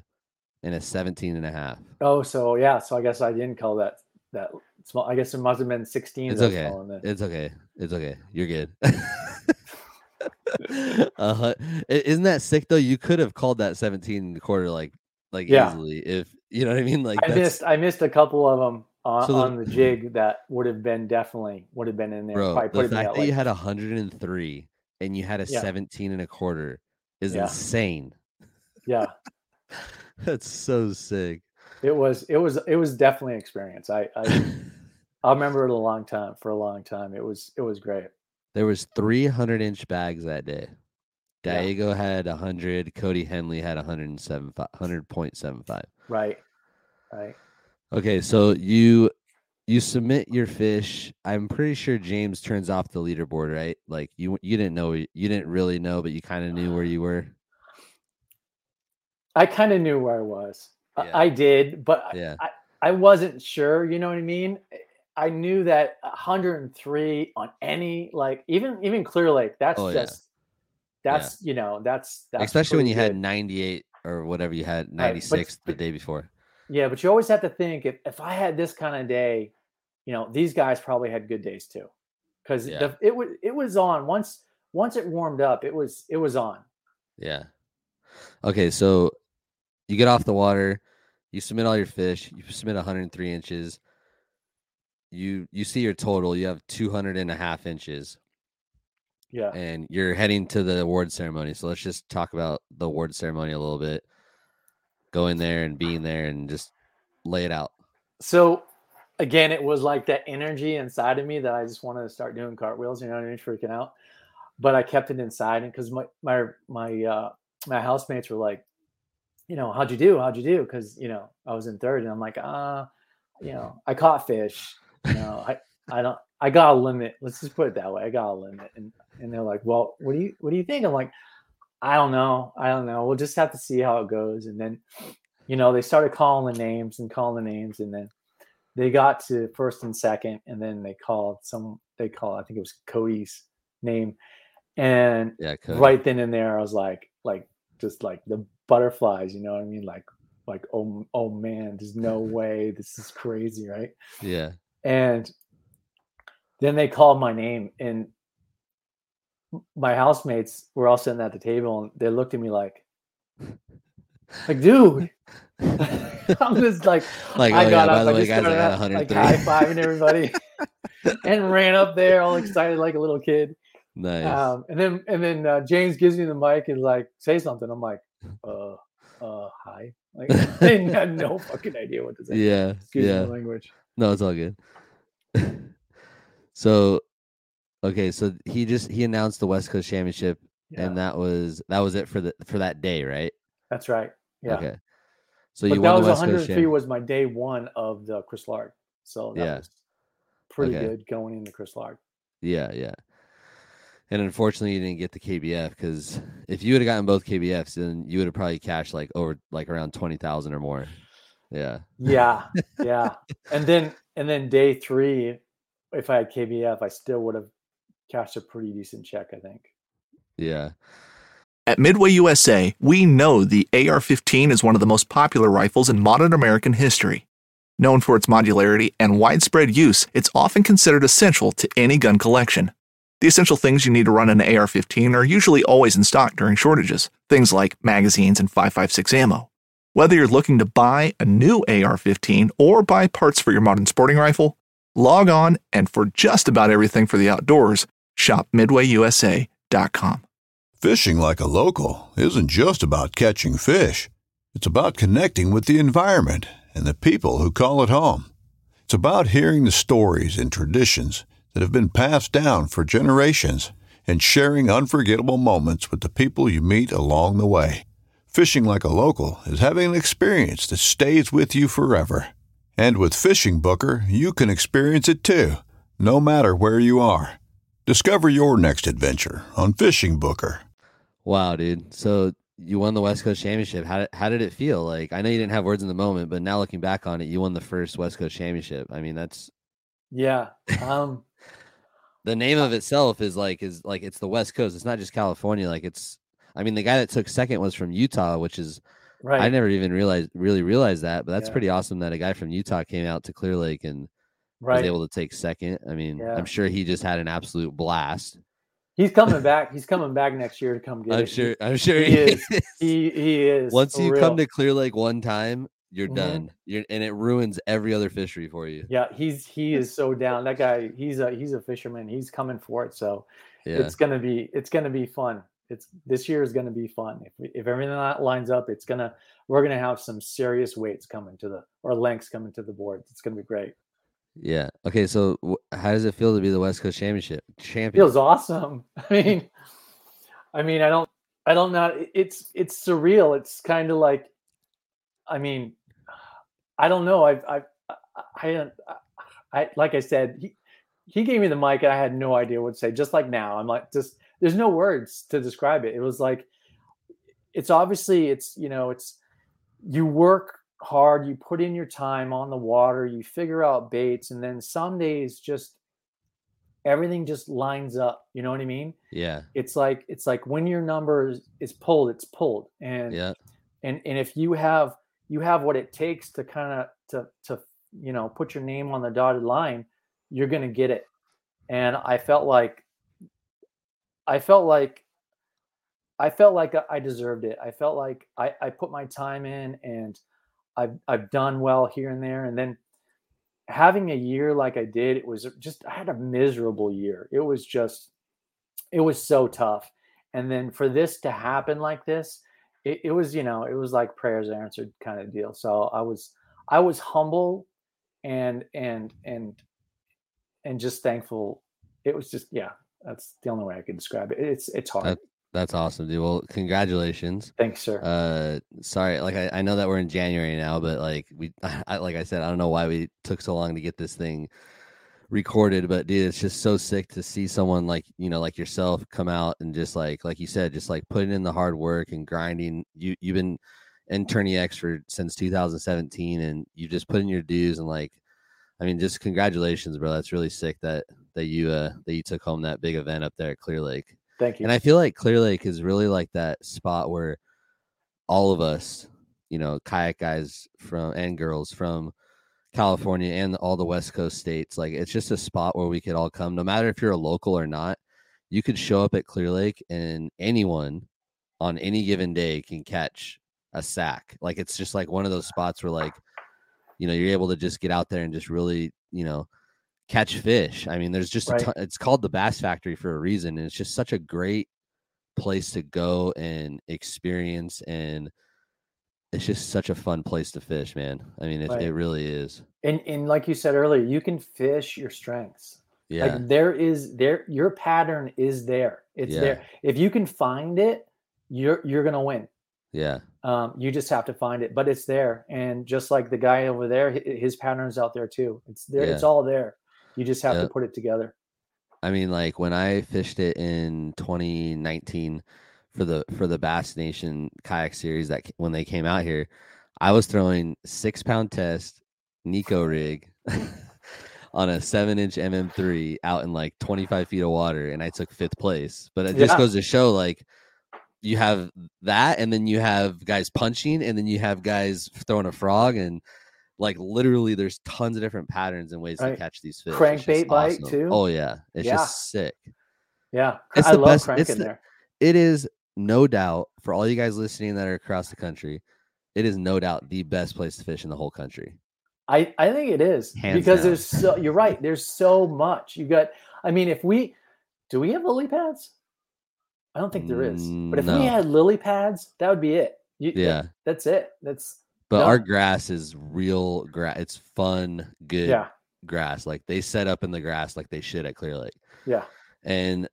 and a 17 and a half. Oh, so yeah. So I guess I didn't call that that small. I guess it must have been 16. It's okay. It's okay. It's okay. You're good. uh, isn't that sick though? You could have called that 17 and a quarter like like Yeah. easily if you know what I mean. Like I that's missed I missed a couple of them on, So the- on the jig that would have been definitely would have been in there. bro. The fact at that you like- had 103 and you had a Yeah. 17 and a quarter is Yeah. insane. yeah, That's so sick. it was it was it was definitely an experience. I, I I'll remember it a long time for a long time. It was it was great. There was 300 inch bags that day. Yeah. Diego had 100. Cody Henley had 107, 100.75. Right, right. Okay, so you you submit your fish. I'm pretty sure James turns off the leaderboard, right? Like you you didn't know you didn't really know, but you kind of knew where you were. I kind of knew where I was. I- Yeah. I did, but I- Yeah. I, I wasn't sure. You know what I mean? I knew that 103 on any like even even Clear Lake. That's Oh, yeah. just that's you know that's that's Especially when you had 98 or whatever you had 96 the but- day before. Yeah, but you always have to think if, if I had this kind of day, you know, these guys probably had good days too. Because Yeah. it was it was on once once it warmed up, it was it was on. Yeah. Okay, so you get off the water, you submit all your fish, you submit 103 inches. You you see your total, you have 200 and a half inches, Yeah. and you're heading to the award ceremony. So let's just talk about the award ceremony a little bit. Going there and being there and just lay it out. So again, it was like that energy inside of me that I just wanted to start doing cartwheels, you know what I mean, freaking out. But I kept it inside and because my my my uh my housemates were like, you know, how'd you do? How'd you do? Because you know, I was in third, and I'm like, uh, you know, I caught fish. You know, I I don't. I got a limit. Let's just put it that way. I got a limit, and and they're like, well, what do you what do you think? I'm like, I don't know. I don't know. We'll just have to see how it goes. And then, you know, they started calling the names and calling the names, and then they got to first and second, and then they called some. They called. I think it was Cody's name, and Yeah, right then and there, I was like, like just like the butterflies. You know what I mean? Like, like oh, oh man, there's no way. This is crazy, right? Yeah. And then they called my name, and my housemates were all sitting at the table, and they looked at me like, like, dude. I'm just like, Like, I oh, got yeah, by up, the I way, just guys, I got like high fiving everybody, and ran up there all excited like a little kid. nice. Um, and then and then uh, James gives me the mic and like say something. I'm like, uh, uh, hi. Like I had no fucking idea what to say. yeah. Excuse yeah. language. No, it's all good. so, okay, so he just he announced the West Coast Championship, Yeah, and that was that was it for the for that day, right? that's right. Yeah. Okay. So but you that won was the West 103 Champ. was my day one of the Chris Lark. So that Yeah. was pretty Okay. good going into Chris Lark. Yeah, yeah. And unfortunately, you didn't get the KBF because if you would have gotten both KBFs, then you would have probably cashed like over like around twenty thousand or more. Yeah. Yeah, yeah. and then and then day three, if I had KBF, I still would have cashed a pretty decent check, I think. Yeah. At Midway USA, we know the AR 15 is one of the most popular rifles in modern American history. Known for its modularity and widespread use, it's often considered essential to any gun collection. The essential things you need to run an AR 15 are usually always in stock during shortages, things like magazines and 5.56 ammo. Whether you're looking to buy a new AR 15 or buy parts for your modern sporting rifle, log on and for just about everything for the outdoors, shop midwayusa.com. Fishing like a local isn't just about catching fish. It's about connecting with the environment and the people who call it home. It's about hearing the stories and traditions that have been passed down for generations and sharing unforgettable moments with the people you meet along the way. Fishing like a local is having an experience that stays with you forever. And with Fishing Booker, you can experience it too, no matter where you are. Discover your next adventure on Fishing Booker. Wow, dude. So you won the West Coast Championship. How did, how did it feel? Like I know you didn't have words in the moment, but now looking back on it, you won the first West Coast Championship. I mean, that's Yeah. Um, the name of itself is like is like it's the West Coast. It's not just California. Like it's I mean, the guy that took second was from Utah, which is right. I never even realized really realized that, but that's Yeah. pretty awesome that a guy from Utah came out to Clear Lake and right. was able to take second. I mean, Yeah. I'm sure he just had an absolute blast. He's coming back. He's coming back next year to come get I'm it. Sure I'm sure he he is. is. He he is. Once you real. come to Clear Lake one time, you're Mhm. done. You're and it ruins every other fishery for you. Yeah, he's he is so down. That guy, he's a he's a fisherman. He's coming for it. So Yeah. it's gonna be it's gonna be fun. It's this year is gonna be fun. If we- if everything li- lines up, it's gonna we're gonna have some serious weights coming to the or lengths coming to the board. It's gonna be great. Yeah. Okay. So, how does it feel to be the West Coast Championship champion? feels awesome. I mean, I mean, I don't, I don't know. It's it's surreal. It's kind of like, I mean, I don't know. I've, I've, I, I, I, like I said, he, he gave me the mic and I had no idea what to say. Just like now, I'm like, just there's no words to describe it. It was like, it's obviously, it's you know, it's you work hard, you put in your time on the water, you figure out baits, and then some days just everything just lines up. You know what I mean? yeah. It's like it's like when your number is, is pulled, it's pulled, and Yeah. and and if you have you have what it takes to kind of to to you know put your name on the dotted line, you're gonna get it. And I felt like I felt like I felt like I deserved it. I felt like I, I put my time in and I've I've done well here and there. And then having a year like I did, it was just I had a miserable year. It was just it was so tough. And then for this to happen like this, it, it was, you know, it was like prayers answered kind of deal. So I was I was humble and and and and just thankful. It was just yeah, that's the only way I could describe it. It's it's hard. That- That's awesome, dude. Well, congratulations. Thanks, sir. Uh, sorry, like I, I know that we're in January now, but like we, I, like I said, I don't know why we took so long to get this thing recorded, but dude, it's just so sick to see someone like you know, like yourself, come out and just like, like you said, just like putting in the hard work and grinding. You, you've been in Tourney X for since 2017, and you just put in your dues and like, I mean, just congratulations, bro. That's really sick that that you uh that you took home that big event up there at Clear Lake. Thank you. And I feel like Clear Lake is really like that spot where all of us, you know, kayak guys from and girls from California and all the West Coast states, like it's just a spot where we could all come, no matter if you're a local or not. You could show up at Clear Lake and anyone on any given day can catch a sack. Like it's just like one of those spots where like, you know, you're able to just get out there and just really, you know, catch fish. I mean, there's just Right. a ton, it's called the Bass Factory for a reason, and it's just such a great place to go and experience, and it's just such a fun place to fish, man. I mean, it, Right. it really is. and and like you said earlier, you can fish your strengths. Yeah, Like there is there your pattern is there. It's Yeah. there. If you can find it, you're you're gonna win. yeah, Um, you just have to find it, but it's there. And just like the guy over there, his pattern's out there too. It's there. It's all there. You just have Yeah. to put it together. I mean, like when I fished it in 2019 for the for the Bass Nation kayak series that when they came out here, I was throwing six pound test Neko rig on a seven inch MM3 out in like 25 feet of water, and I took fifth place. But it just Yeah. goes to show, like you have that, and then you have guys punching, and then you have guys throwing a frog, and like literally, there's tons of different patterns and ways to catch these fish. Just Crankbait bite, too? Oh yeah, it's Yeah. just sick. Yeah. It's I the love best- cranking it's the- there. It is no doubt for all you guys listening that are across the country. It is no doubt the best place to fish in the whole country. I, I think it is Hands because down. there's so you're right. There's so much. You got I mean, if we do we have lily pads? I don't think there is. But if Mm, No. we had lily pads, that would be it. You, that- Yeah. that's it. That's But No. our grass is real grass. It's fun, good yeah, grass. Like they set up in the grass like they should at Clear Lake. yeah. and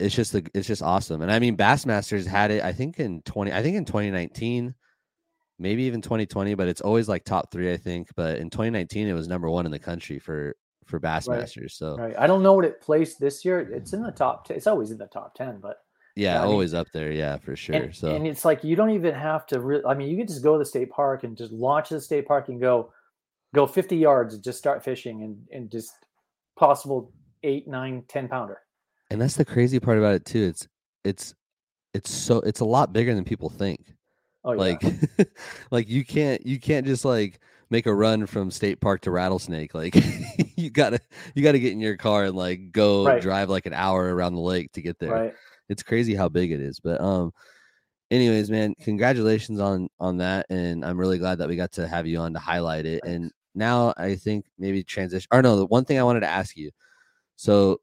it's just the it's just awesome. And I mean, Bassmasters had it. I think in twenty, I think in twenty nineteen, maybe even twenty twenty, but it's always like top three. I think, but in twenty nineteen, it was number one in the country for for Bassmasters. So Right. I don't know what it placed this year. It's in the top 10. It's always in the top 10, but yeah, Yeah, I mean- always up there. Yeah, for sure. and, so and it's like you don't even have to really I mean, you can just go to the state park and just launch the state park and go go 50 yards and just start fishing and and just possible eight, nine ten pounder. And that's the crazy part about it too. It's it's it's so it's a lot bigger than people think. Oh yeah. like like you can't you can't just like make a run from state park to rattlesnake like you gotta you gotta get in your car and like go Right. drive like an hour around the lake to get there right. it's crazy how big it is but um anyways man congratulations on on that and i'm really glad that we got to have you on to highlight it and now i think maybe transition or no the one thing i wanted to ask you so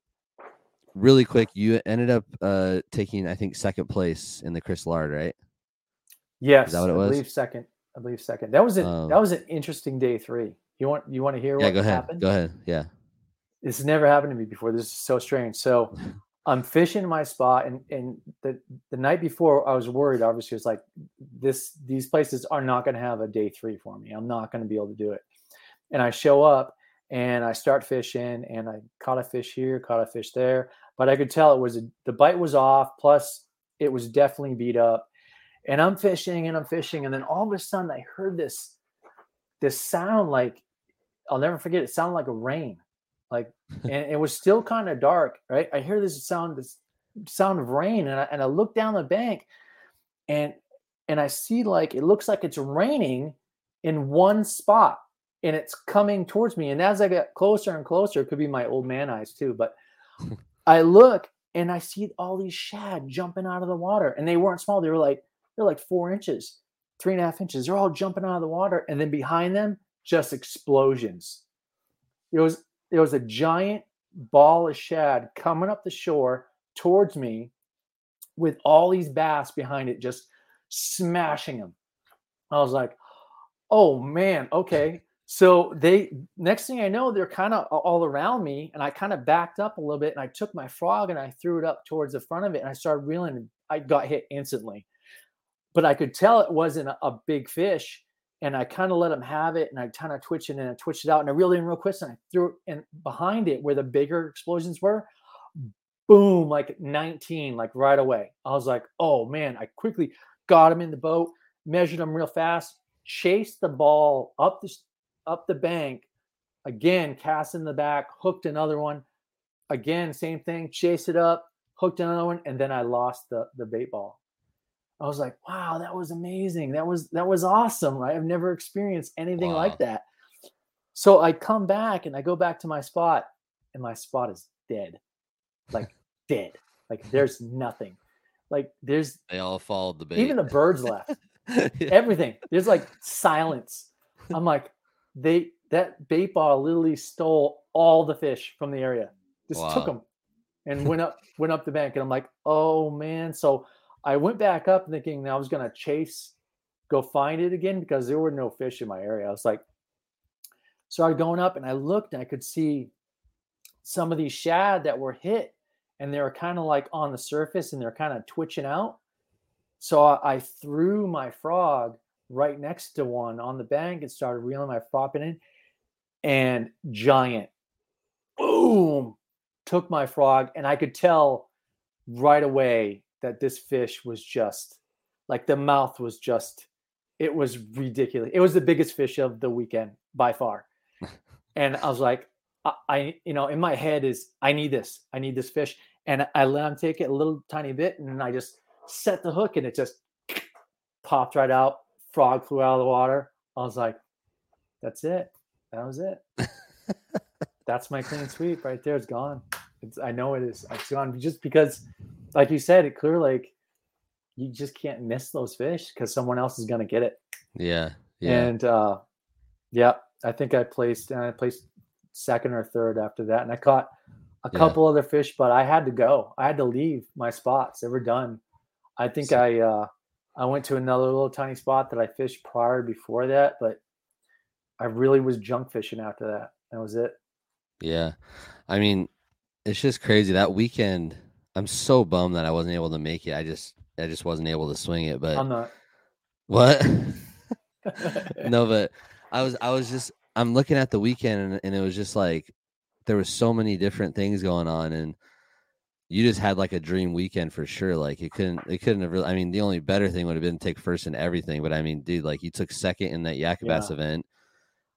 really quick you ended up uh taking i think second place in the chris lard right Yes, that what it I was? believe second. I believe second. That was a Um, that was an interesting day three. You want you want to hear yeah what go ahead happened? go ahead yeah This has never happened to me before. This is so strange. So I'm fishing in my spot, and and the the night before I was worried. Obviously, it's like this. These places are not going to have a day three for me. I'm not going to be able to do it. And I show up and I start fishing, and I caught a fish here, caught a fish there, but I could tell it was a, the bite was off. Plus, it was definitely beat up. And I'm fishing and I'm fishing, and then all of a sudden I heard this this sound like I'll never forget. It sounded like a rain, like and it was still kind of dark, right? I hear this sound, this sound of rain, and I, and I look down the bank, and and I see like it looks like it's raining in one spot, and it's coming towards me. And as I get closer and closer, it could be my old man eyes too, but I look and I see all these shad jumping out of the water, and they weren't small; they were like they're like four inches, three and a half inches. They're all jumping out of the water, and then behind them, just explosions. There was there was a giant ball of shad coming up the shore towards me with all these bass behind it just smashing them. I was like, "Oh man, okay." So they next thing I know, they're kind of all around me, and I kind of backed up a little bit, and I took my frog and I threw it up towards the front of it, and I started reeling. And I got hit instantly. But I could tell it wasn't a, a big fish. And I kind of let him have it and I kind of twitch it and I twitched it out and I reeled in real quick and I threw it and behind it where the bigger explosions were, boom, like 19, like right away. I was like, oh man, I quickly got him in the boat, measured him real fast, chased the ball up the up the bank, again, cast in the back, hooked another one. Again, same thing, chase it up, hooked another one, and then I lost the the bait ball. I was like, wow, that was amazing. That was that was awesome. Right? I've never experienced anything Wow. like that. So I come back and I go back to my spot, and my spot is dead. Like dead. Like there's nothing. Like there's They all followed the bait. even the birds left. Yeah. Everything. There's like silence. I'm like, they that bait ball literally stole all the fish from the area. Just took them and went up went up the bank. And I'm like, oh man. So I went back up thinking that I was gonna chase, go find it again because there were no fish in my area. I was like, started going up and I looked and I could see some of these shad that were hit and they were kind of like on the surface and they're kind of twitching out. So I, I threw my frog right next to one on the bank and started reeling my frog in and giant boom took my frog and I could tell right away that this fish was just like the mouth was just it was ridiculous. It was the biggest fish of the weekend by far. and I was like, I, I, you know, in my head is I need this. I need this fish. And I let him take it a little tiny bit and I just set the hook and it just popped right out. Frog flew out of the water. I was like, that's it. That was it. that's my clean sweep right there. It's gone. It's I know it is. It's gone just because, like you said, it Clear Lake, you just can't miss those fish because someone else is gonna get it. yeah. Yeah. And uh yeah, I think I placed and I placed second or third after that. And I caught a Yeah. couple other fish, but I had to go. I had to leave my spots. They were done. I think So- I uh I went to another little tiny spot that I fished prior before that, but I really was junk fishing after that. That was it. Yeah. I mean, it's just crazy. That weekend, I'm so bummed that I wasn't able to make it. I just I just wasn't able to swing it. But I'm not. what? no, but I was I was just I'm looking at the weekend and, and it was just like there was so many different things going on and you just had like a dream weekend for sure. Like it couldn't it couldn't have really I mean the only better thing would have been to take first in everything. But I mean, dude, like you took second in that Yakabass Yeah. event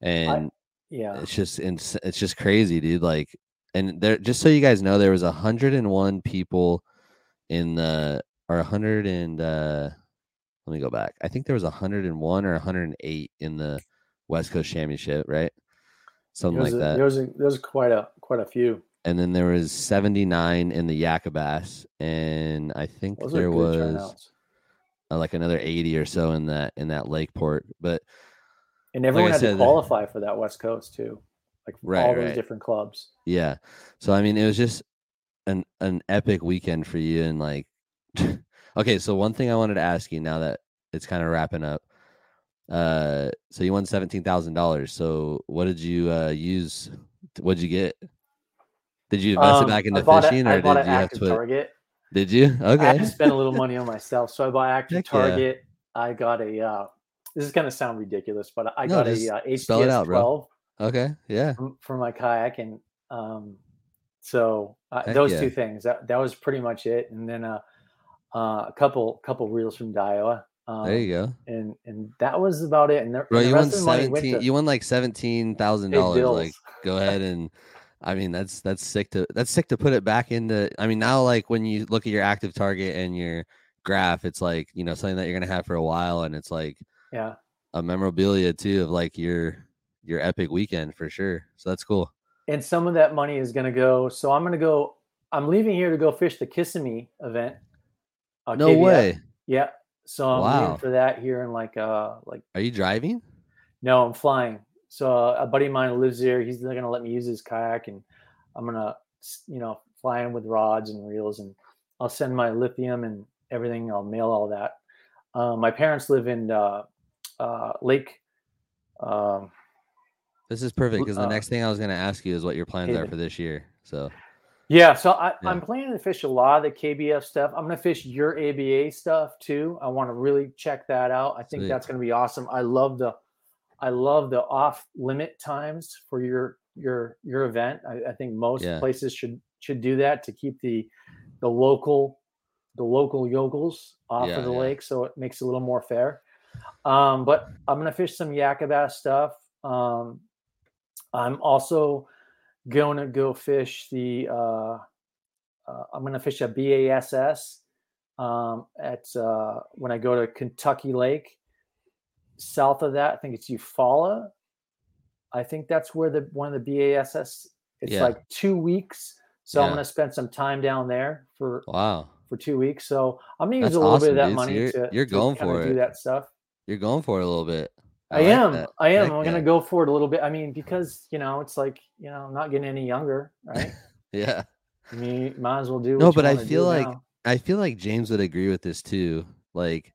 and yeah. it's just ins- it's just crazy dude like and there just so you guys know there was 101 people in the or 100 and uh let me go back i think there was 101 or 108 in the west coast championship right something like a, that there was a, there was quite a quite a few. And then there was 79 in the yakabass and i think Those there was uh, like another 80 or so in that in that lakeport but And everyone I had said, to qualify for that West Coast too. Like Right, all those right. different clubs. Yeah. So I mean, it was just an an epic weekend for you, and like, okay. So one thing I wanted to ask you now that it's kind of wrapping up. Uh, so you won seventeen thousand dollars. So what did you uh use? What did you get? Did you invest it Um, back I into a- fishing, I or did you have to? target. Did you? Okay. I had Okay. to spend a little money on myself, so I bought active Heck yeah. target. I got a. Uh, this is gonna sound ridiculous, but I No, got a uh, spell it HDS out, bro. 12 Okay. Yeah. for my kayak, and um, so uh, those yeah. two things. That that was pretty much it, and then uh, uh, a couple couple reels from Daiwa. Um, There you go, And and that was about it. And the, bro. and the You won of the money went seventeen. to You won like seventeen thousand dollars. Like, go ahead and. I mean, that's that's sick to that's sick to put it back into. I mean, now like when you look at your active target and your graph, it's like you know something that you're gonna have for a while, and it's like yeah. a memorabilia too of like your your epic weekend for sure. So that's cool. and some of that money is going to go. So I'm going to go. I'm leaving here to go fish the Kissimmee event. uh, No KBF. way. Yeah. So I'm Wow. for that here in like uh like Are you driving? no, I'm flying. So a buddy of mine lives here. he's going to let me use his kayak, and I'm gonna you know fly in with rods and reels, and I'll send my lithium and everything. I'll mail all that. Uh, my parents live in uh, uh, Lake. Um, This is perfect because the Uh, next thing I was gonna ask you is what your plans are for this year. So Yeah, so I, Yeah. I'm planning to fish a lot of the KBF stuff. I'm going to fish your ABA stuff too. I want to really check that out. I think Sweet. that's going to be awesome. I love the, I love the off limit times for your your your event. I, I think most Yeah. places should should do that to keep the the local the local yokels off Yeah, of the yeah. lake, so it makes it a little more fair. Um, but I'm going to fish some Yakabass stuff. Um, I'm also going to go fish the uh, uh, i'm going to fish a bass um, at uh, when i go to kentucky lake south of that i think it's eufaula i think that's where the one of the bass it's Yeah. like two weeks so i'm going to spend some time down there for Wow. for two weeks so i'm going to use a little bit of that dude. So money you're- to you're to going for do that stuff You're going for it a little bit. I, like am. that. I am. Heck I'm gonna yeah. go for it a little bit. I mean, because you know, it's like you know, I'm not getting any younger, right? Yeah. I mean, might as well do. What No, you but I feel like now. I feel like James would agree with this too. Like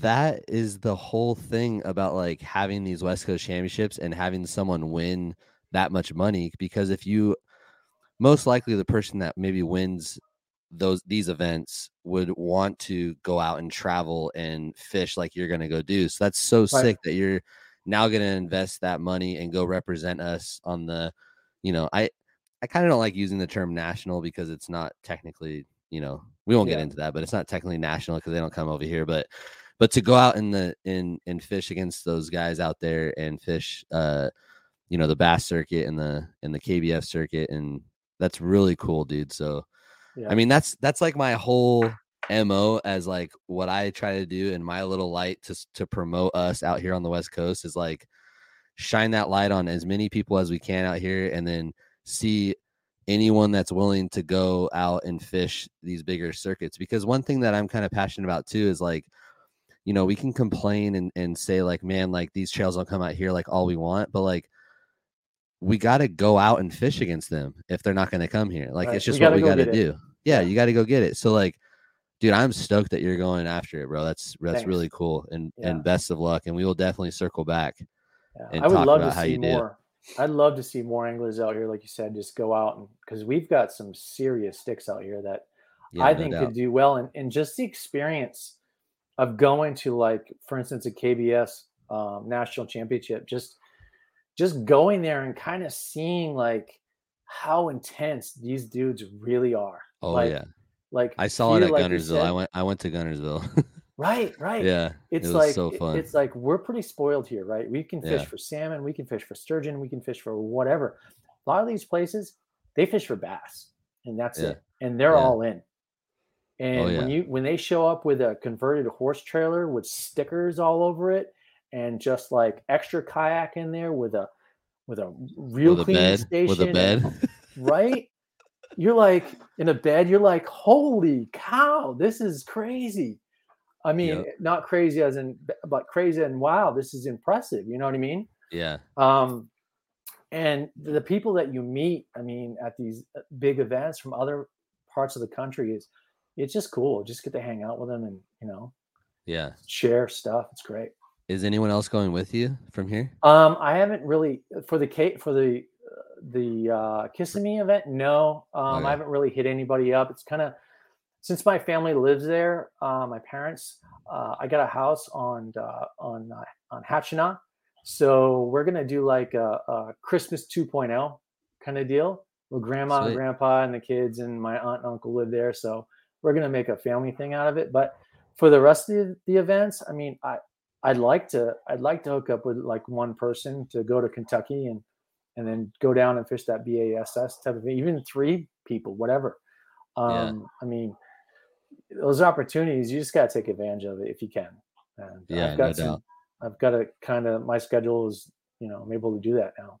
that is the whole thing about like having these West Coast championships and having someone win that much money because if you most likely the person that maybe wins those these events would want to go out and travel and fish like you're going to go do. So that's so sick that you're now going to invest that money and go represent us on the you know, I I kind of don't like using the term national because it's not technically, you know, we won't get into that, but it's not technically national because they don't come over here. But but to go out in the in and fish against those guys out there and fish uh you know the bass circuit and the and the KBF circuit and that's really cool, dude. So Yeah. I mean that's that's like my whole mo as like what I try to do in my little light to to promote us out here on the west coast is like shine that light on as many people as we can out here and then see anyone that's willing to go out and fish these bigger circuits because one thing that I'm kind of passionate about too is like you know we can complain and, and say like man like these trails don't come out here like all we want but like we got to go out and fish against them if they're not going to come here like Right. it's We just what we go got to do yeah, Yeah. you got to go get it so like dude i'm stoked that you're going after it bro that's that's Thanks. really cool and Yeah. and best of luck and we will definitely circle back Yeah, I would love to see do. more. I'd love to see more anglers out here, like you said, just go out and because we've got some serious sticks out here that I no think doubt. could do well, and, and just the experience of going to like, for instance, a KBF um, national championship, just just going there and kind of seeing like how intense these dudes really are. oh like, yeah like i saw it at like guntersville i went i went to guntersville Right, right. yeah it's it was like so fun it's like we're pretty spoiled here right we can fish Yeah. for salmon we can fish for sturgeon we can fish for whatever a lot of these places they fish for bass and that's Yeah. it and they're Yeah. all in and Oh, when you when they show up with a converted horse trailer with stickers all over it and just like extra kayak in there with a with a real with cleaning bed? Station with a bed? right? You're like in a bed you're like holy cow this is crazy. I mean Yep. not crazy as in but crazy and wow this is impressive you know what i mean? Yeah. Um and the people that you meet i mean at these uh, big events from other parts of the country is it's just cool just get to hang out with them and you know yeah share stuff it's great is anyone else going with you from here Um, I haven't really for the Kate for the the uh, me event. No, um, Okay. I haven't really hit anybody up. It's kind of since my family lives there. Uh, my parents, uh, I got a house on uh, on uh, on Hatchineha, so we're gonna do like a, a Christmas 2.0 kind of deal. Where grandma Sweet. and grandpa and the kids and my aunt and uncle live there, so we're gonna make a family thing out of it. But for the rest of the, events, I mean, I I'd like to I'd like to hook up with like one person to go to Kentucky and and then go down and fish that BASS type of thing, even three people, whatever. Yeah. Um, I mean, those opportunities you just got to take advantage of it if you can. And Yeah, I've got no some, doubt. I've got to kind of my schedule is you know I'm able to do that now.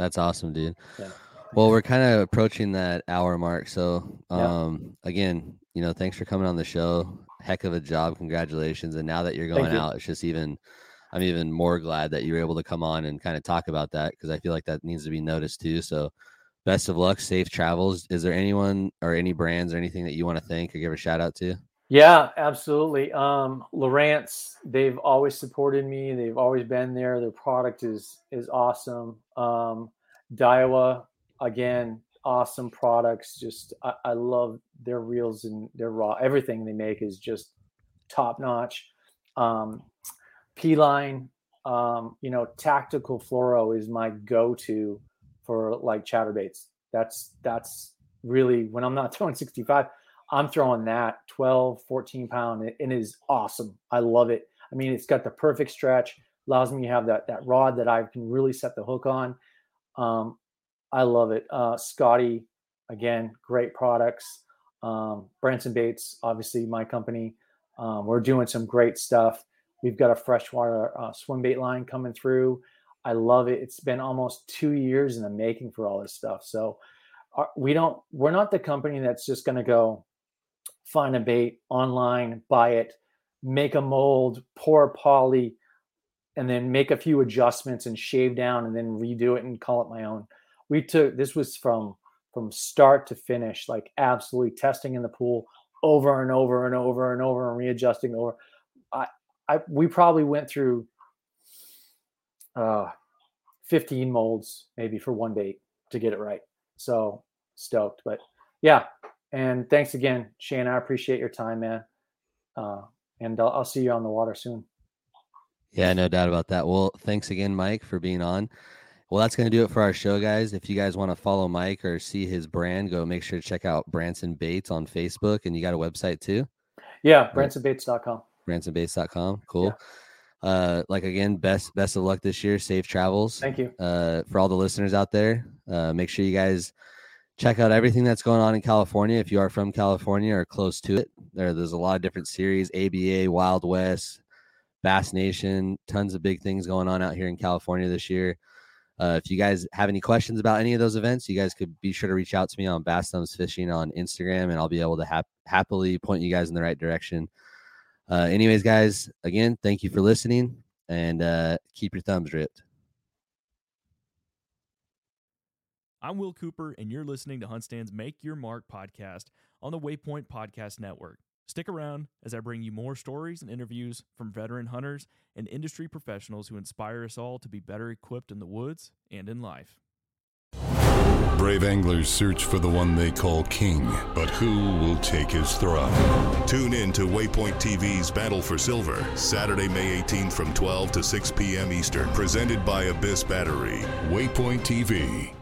That's awesome, dude. Yeah. Well, we're kind of approaching that hour mark. So, Yeah. um, again, you know, thanks for coming on the show. Heck of a job. Congratulations. And now that you're going you. out, it's just even, I'm even more glad that you were able to come on and kind of talk about that because I feel like that needs to be noticed too. So, best of luck, safe travels. Is there anyone or any brands or anything that you want to thank or give a shout out to? Yeah, absolutely. Um, Lowrance, they've always supported me. They've always been there. Their product is is awesome. Um, Daiwa, again, awesome products. Just I, I love their reels and their raw. Everything they make is just top notch. Um, P line, um, you know, tactical fluoro is my go to for like chatterbaits. That's that's really when I'm not throwing 65. I'm throwing that 12, 14 pound. It is awesome. I love it. I mean, it's got the perfect stretch, allows me to have that that rod that I can really set the hook on. Um, I love it. Uh, Scotty, again, great products. Um, Branson Baits, obviously my company. Um, we're doing some great stuff. We've got a freshwater uh, swim bait line coming through. I love it. It's been almost two years in the making for all this stuff. So uh, we don't. We're not the company that's just going to go find a bait online, buy it, make a mold, pour poly, and then make a few adjustments and shave down and then redo it and call it my own. We took this was from from start to finish, like absolutely testing in the pool over and over and over and over and readjusting over. I, I we probably went through uh 15 molds maybe for one bait to get it right. So stoked. But yeah, and thanks again, Shane. I appreciate your time, man. Uh, and I'll, I'll see you on the water soon. Yeah, no doubt about that. Well, thanks again, Mike, for being on. Well, that's going to do it for our show, guys. If you guys want to follow Mike or see his brand, go make sure to check out Branson Baits on Facebook. And you got a website too, Yeah, bransonbaits.com. bransonbaits.com. Cool. Uh, like again, best best of luck this year. Safe travels. Thank you. Uh, for all the listeners out there, uh, make sure you guys check out everything that's going on in California. If you are from California or close to it, there there's a lot of different series: ABA, Wild West, Bass Nation, tons of big things going on out here in California this year. Uh, if you guys have any questions about any of those events, you guys could be sure to reach out to me on Bass Thumbs Fishing on Instagram, and I'll be able to hap- happily point you guys in the right direction. Uh, anyways, guys, again, thank you for listening, and uh, keep your thumbs ripped. I'm Will Cooper, and you're listening to Huntstand's Make Your Mark podcast on the Waypoint Podcast Network. Stick around as I bring you more stories and interviews from veteran hunters and industry professionals who inspire us all to be better equipped in the woods and in life. Brave anglers search for the one they call king, but who will take his throne? Tune in to Waypoint TV's Battle for Silver, Saturday, May 18th from 12 to 6 p.m. Eastern. Presented by Abyss Battery. Waypoint TV,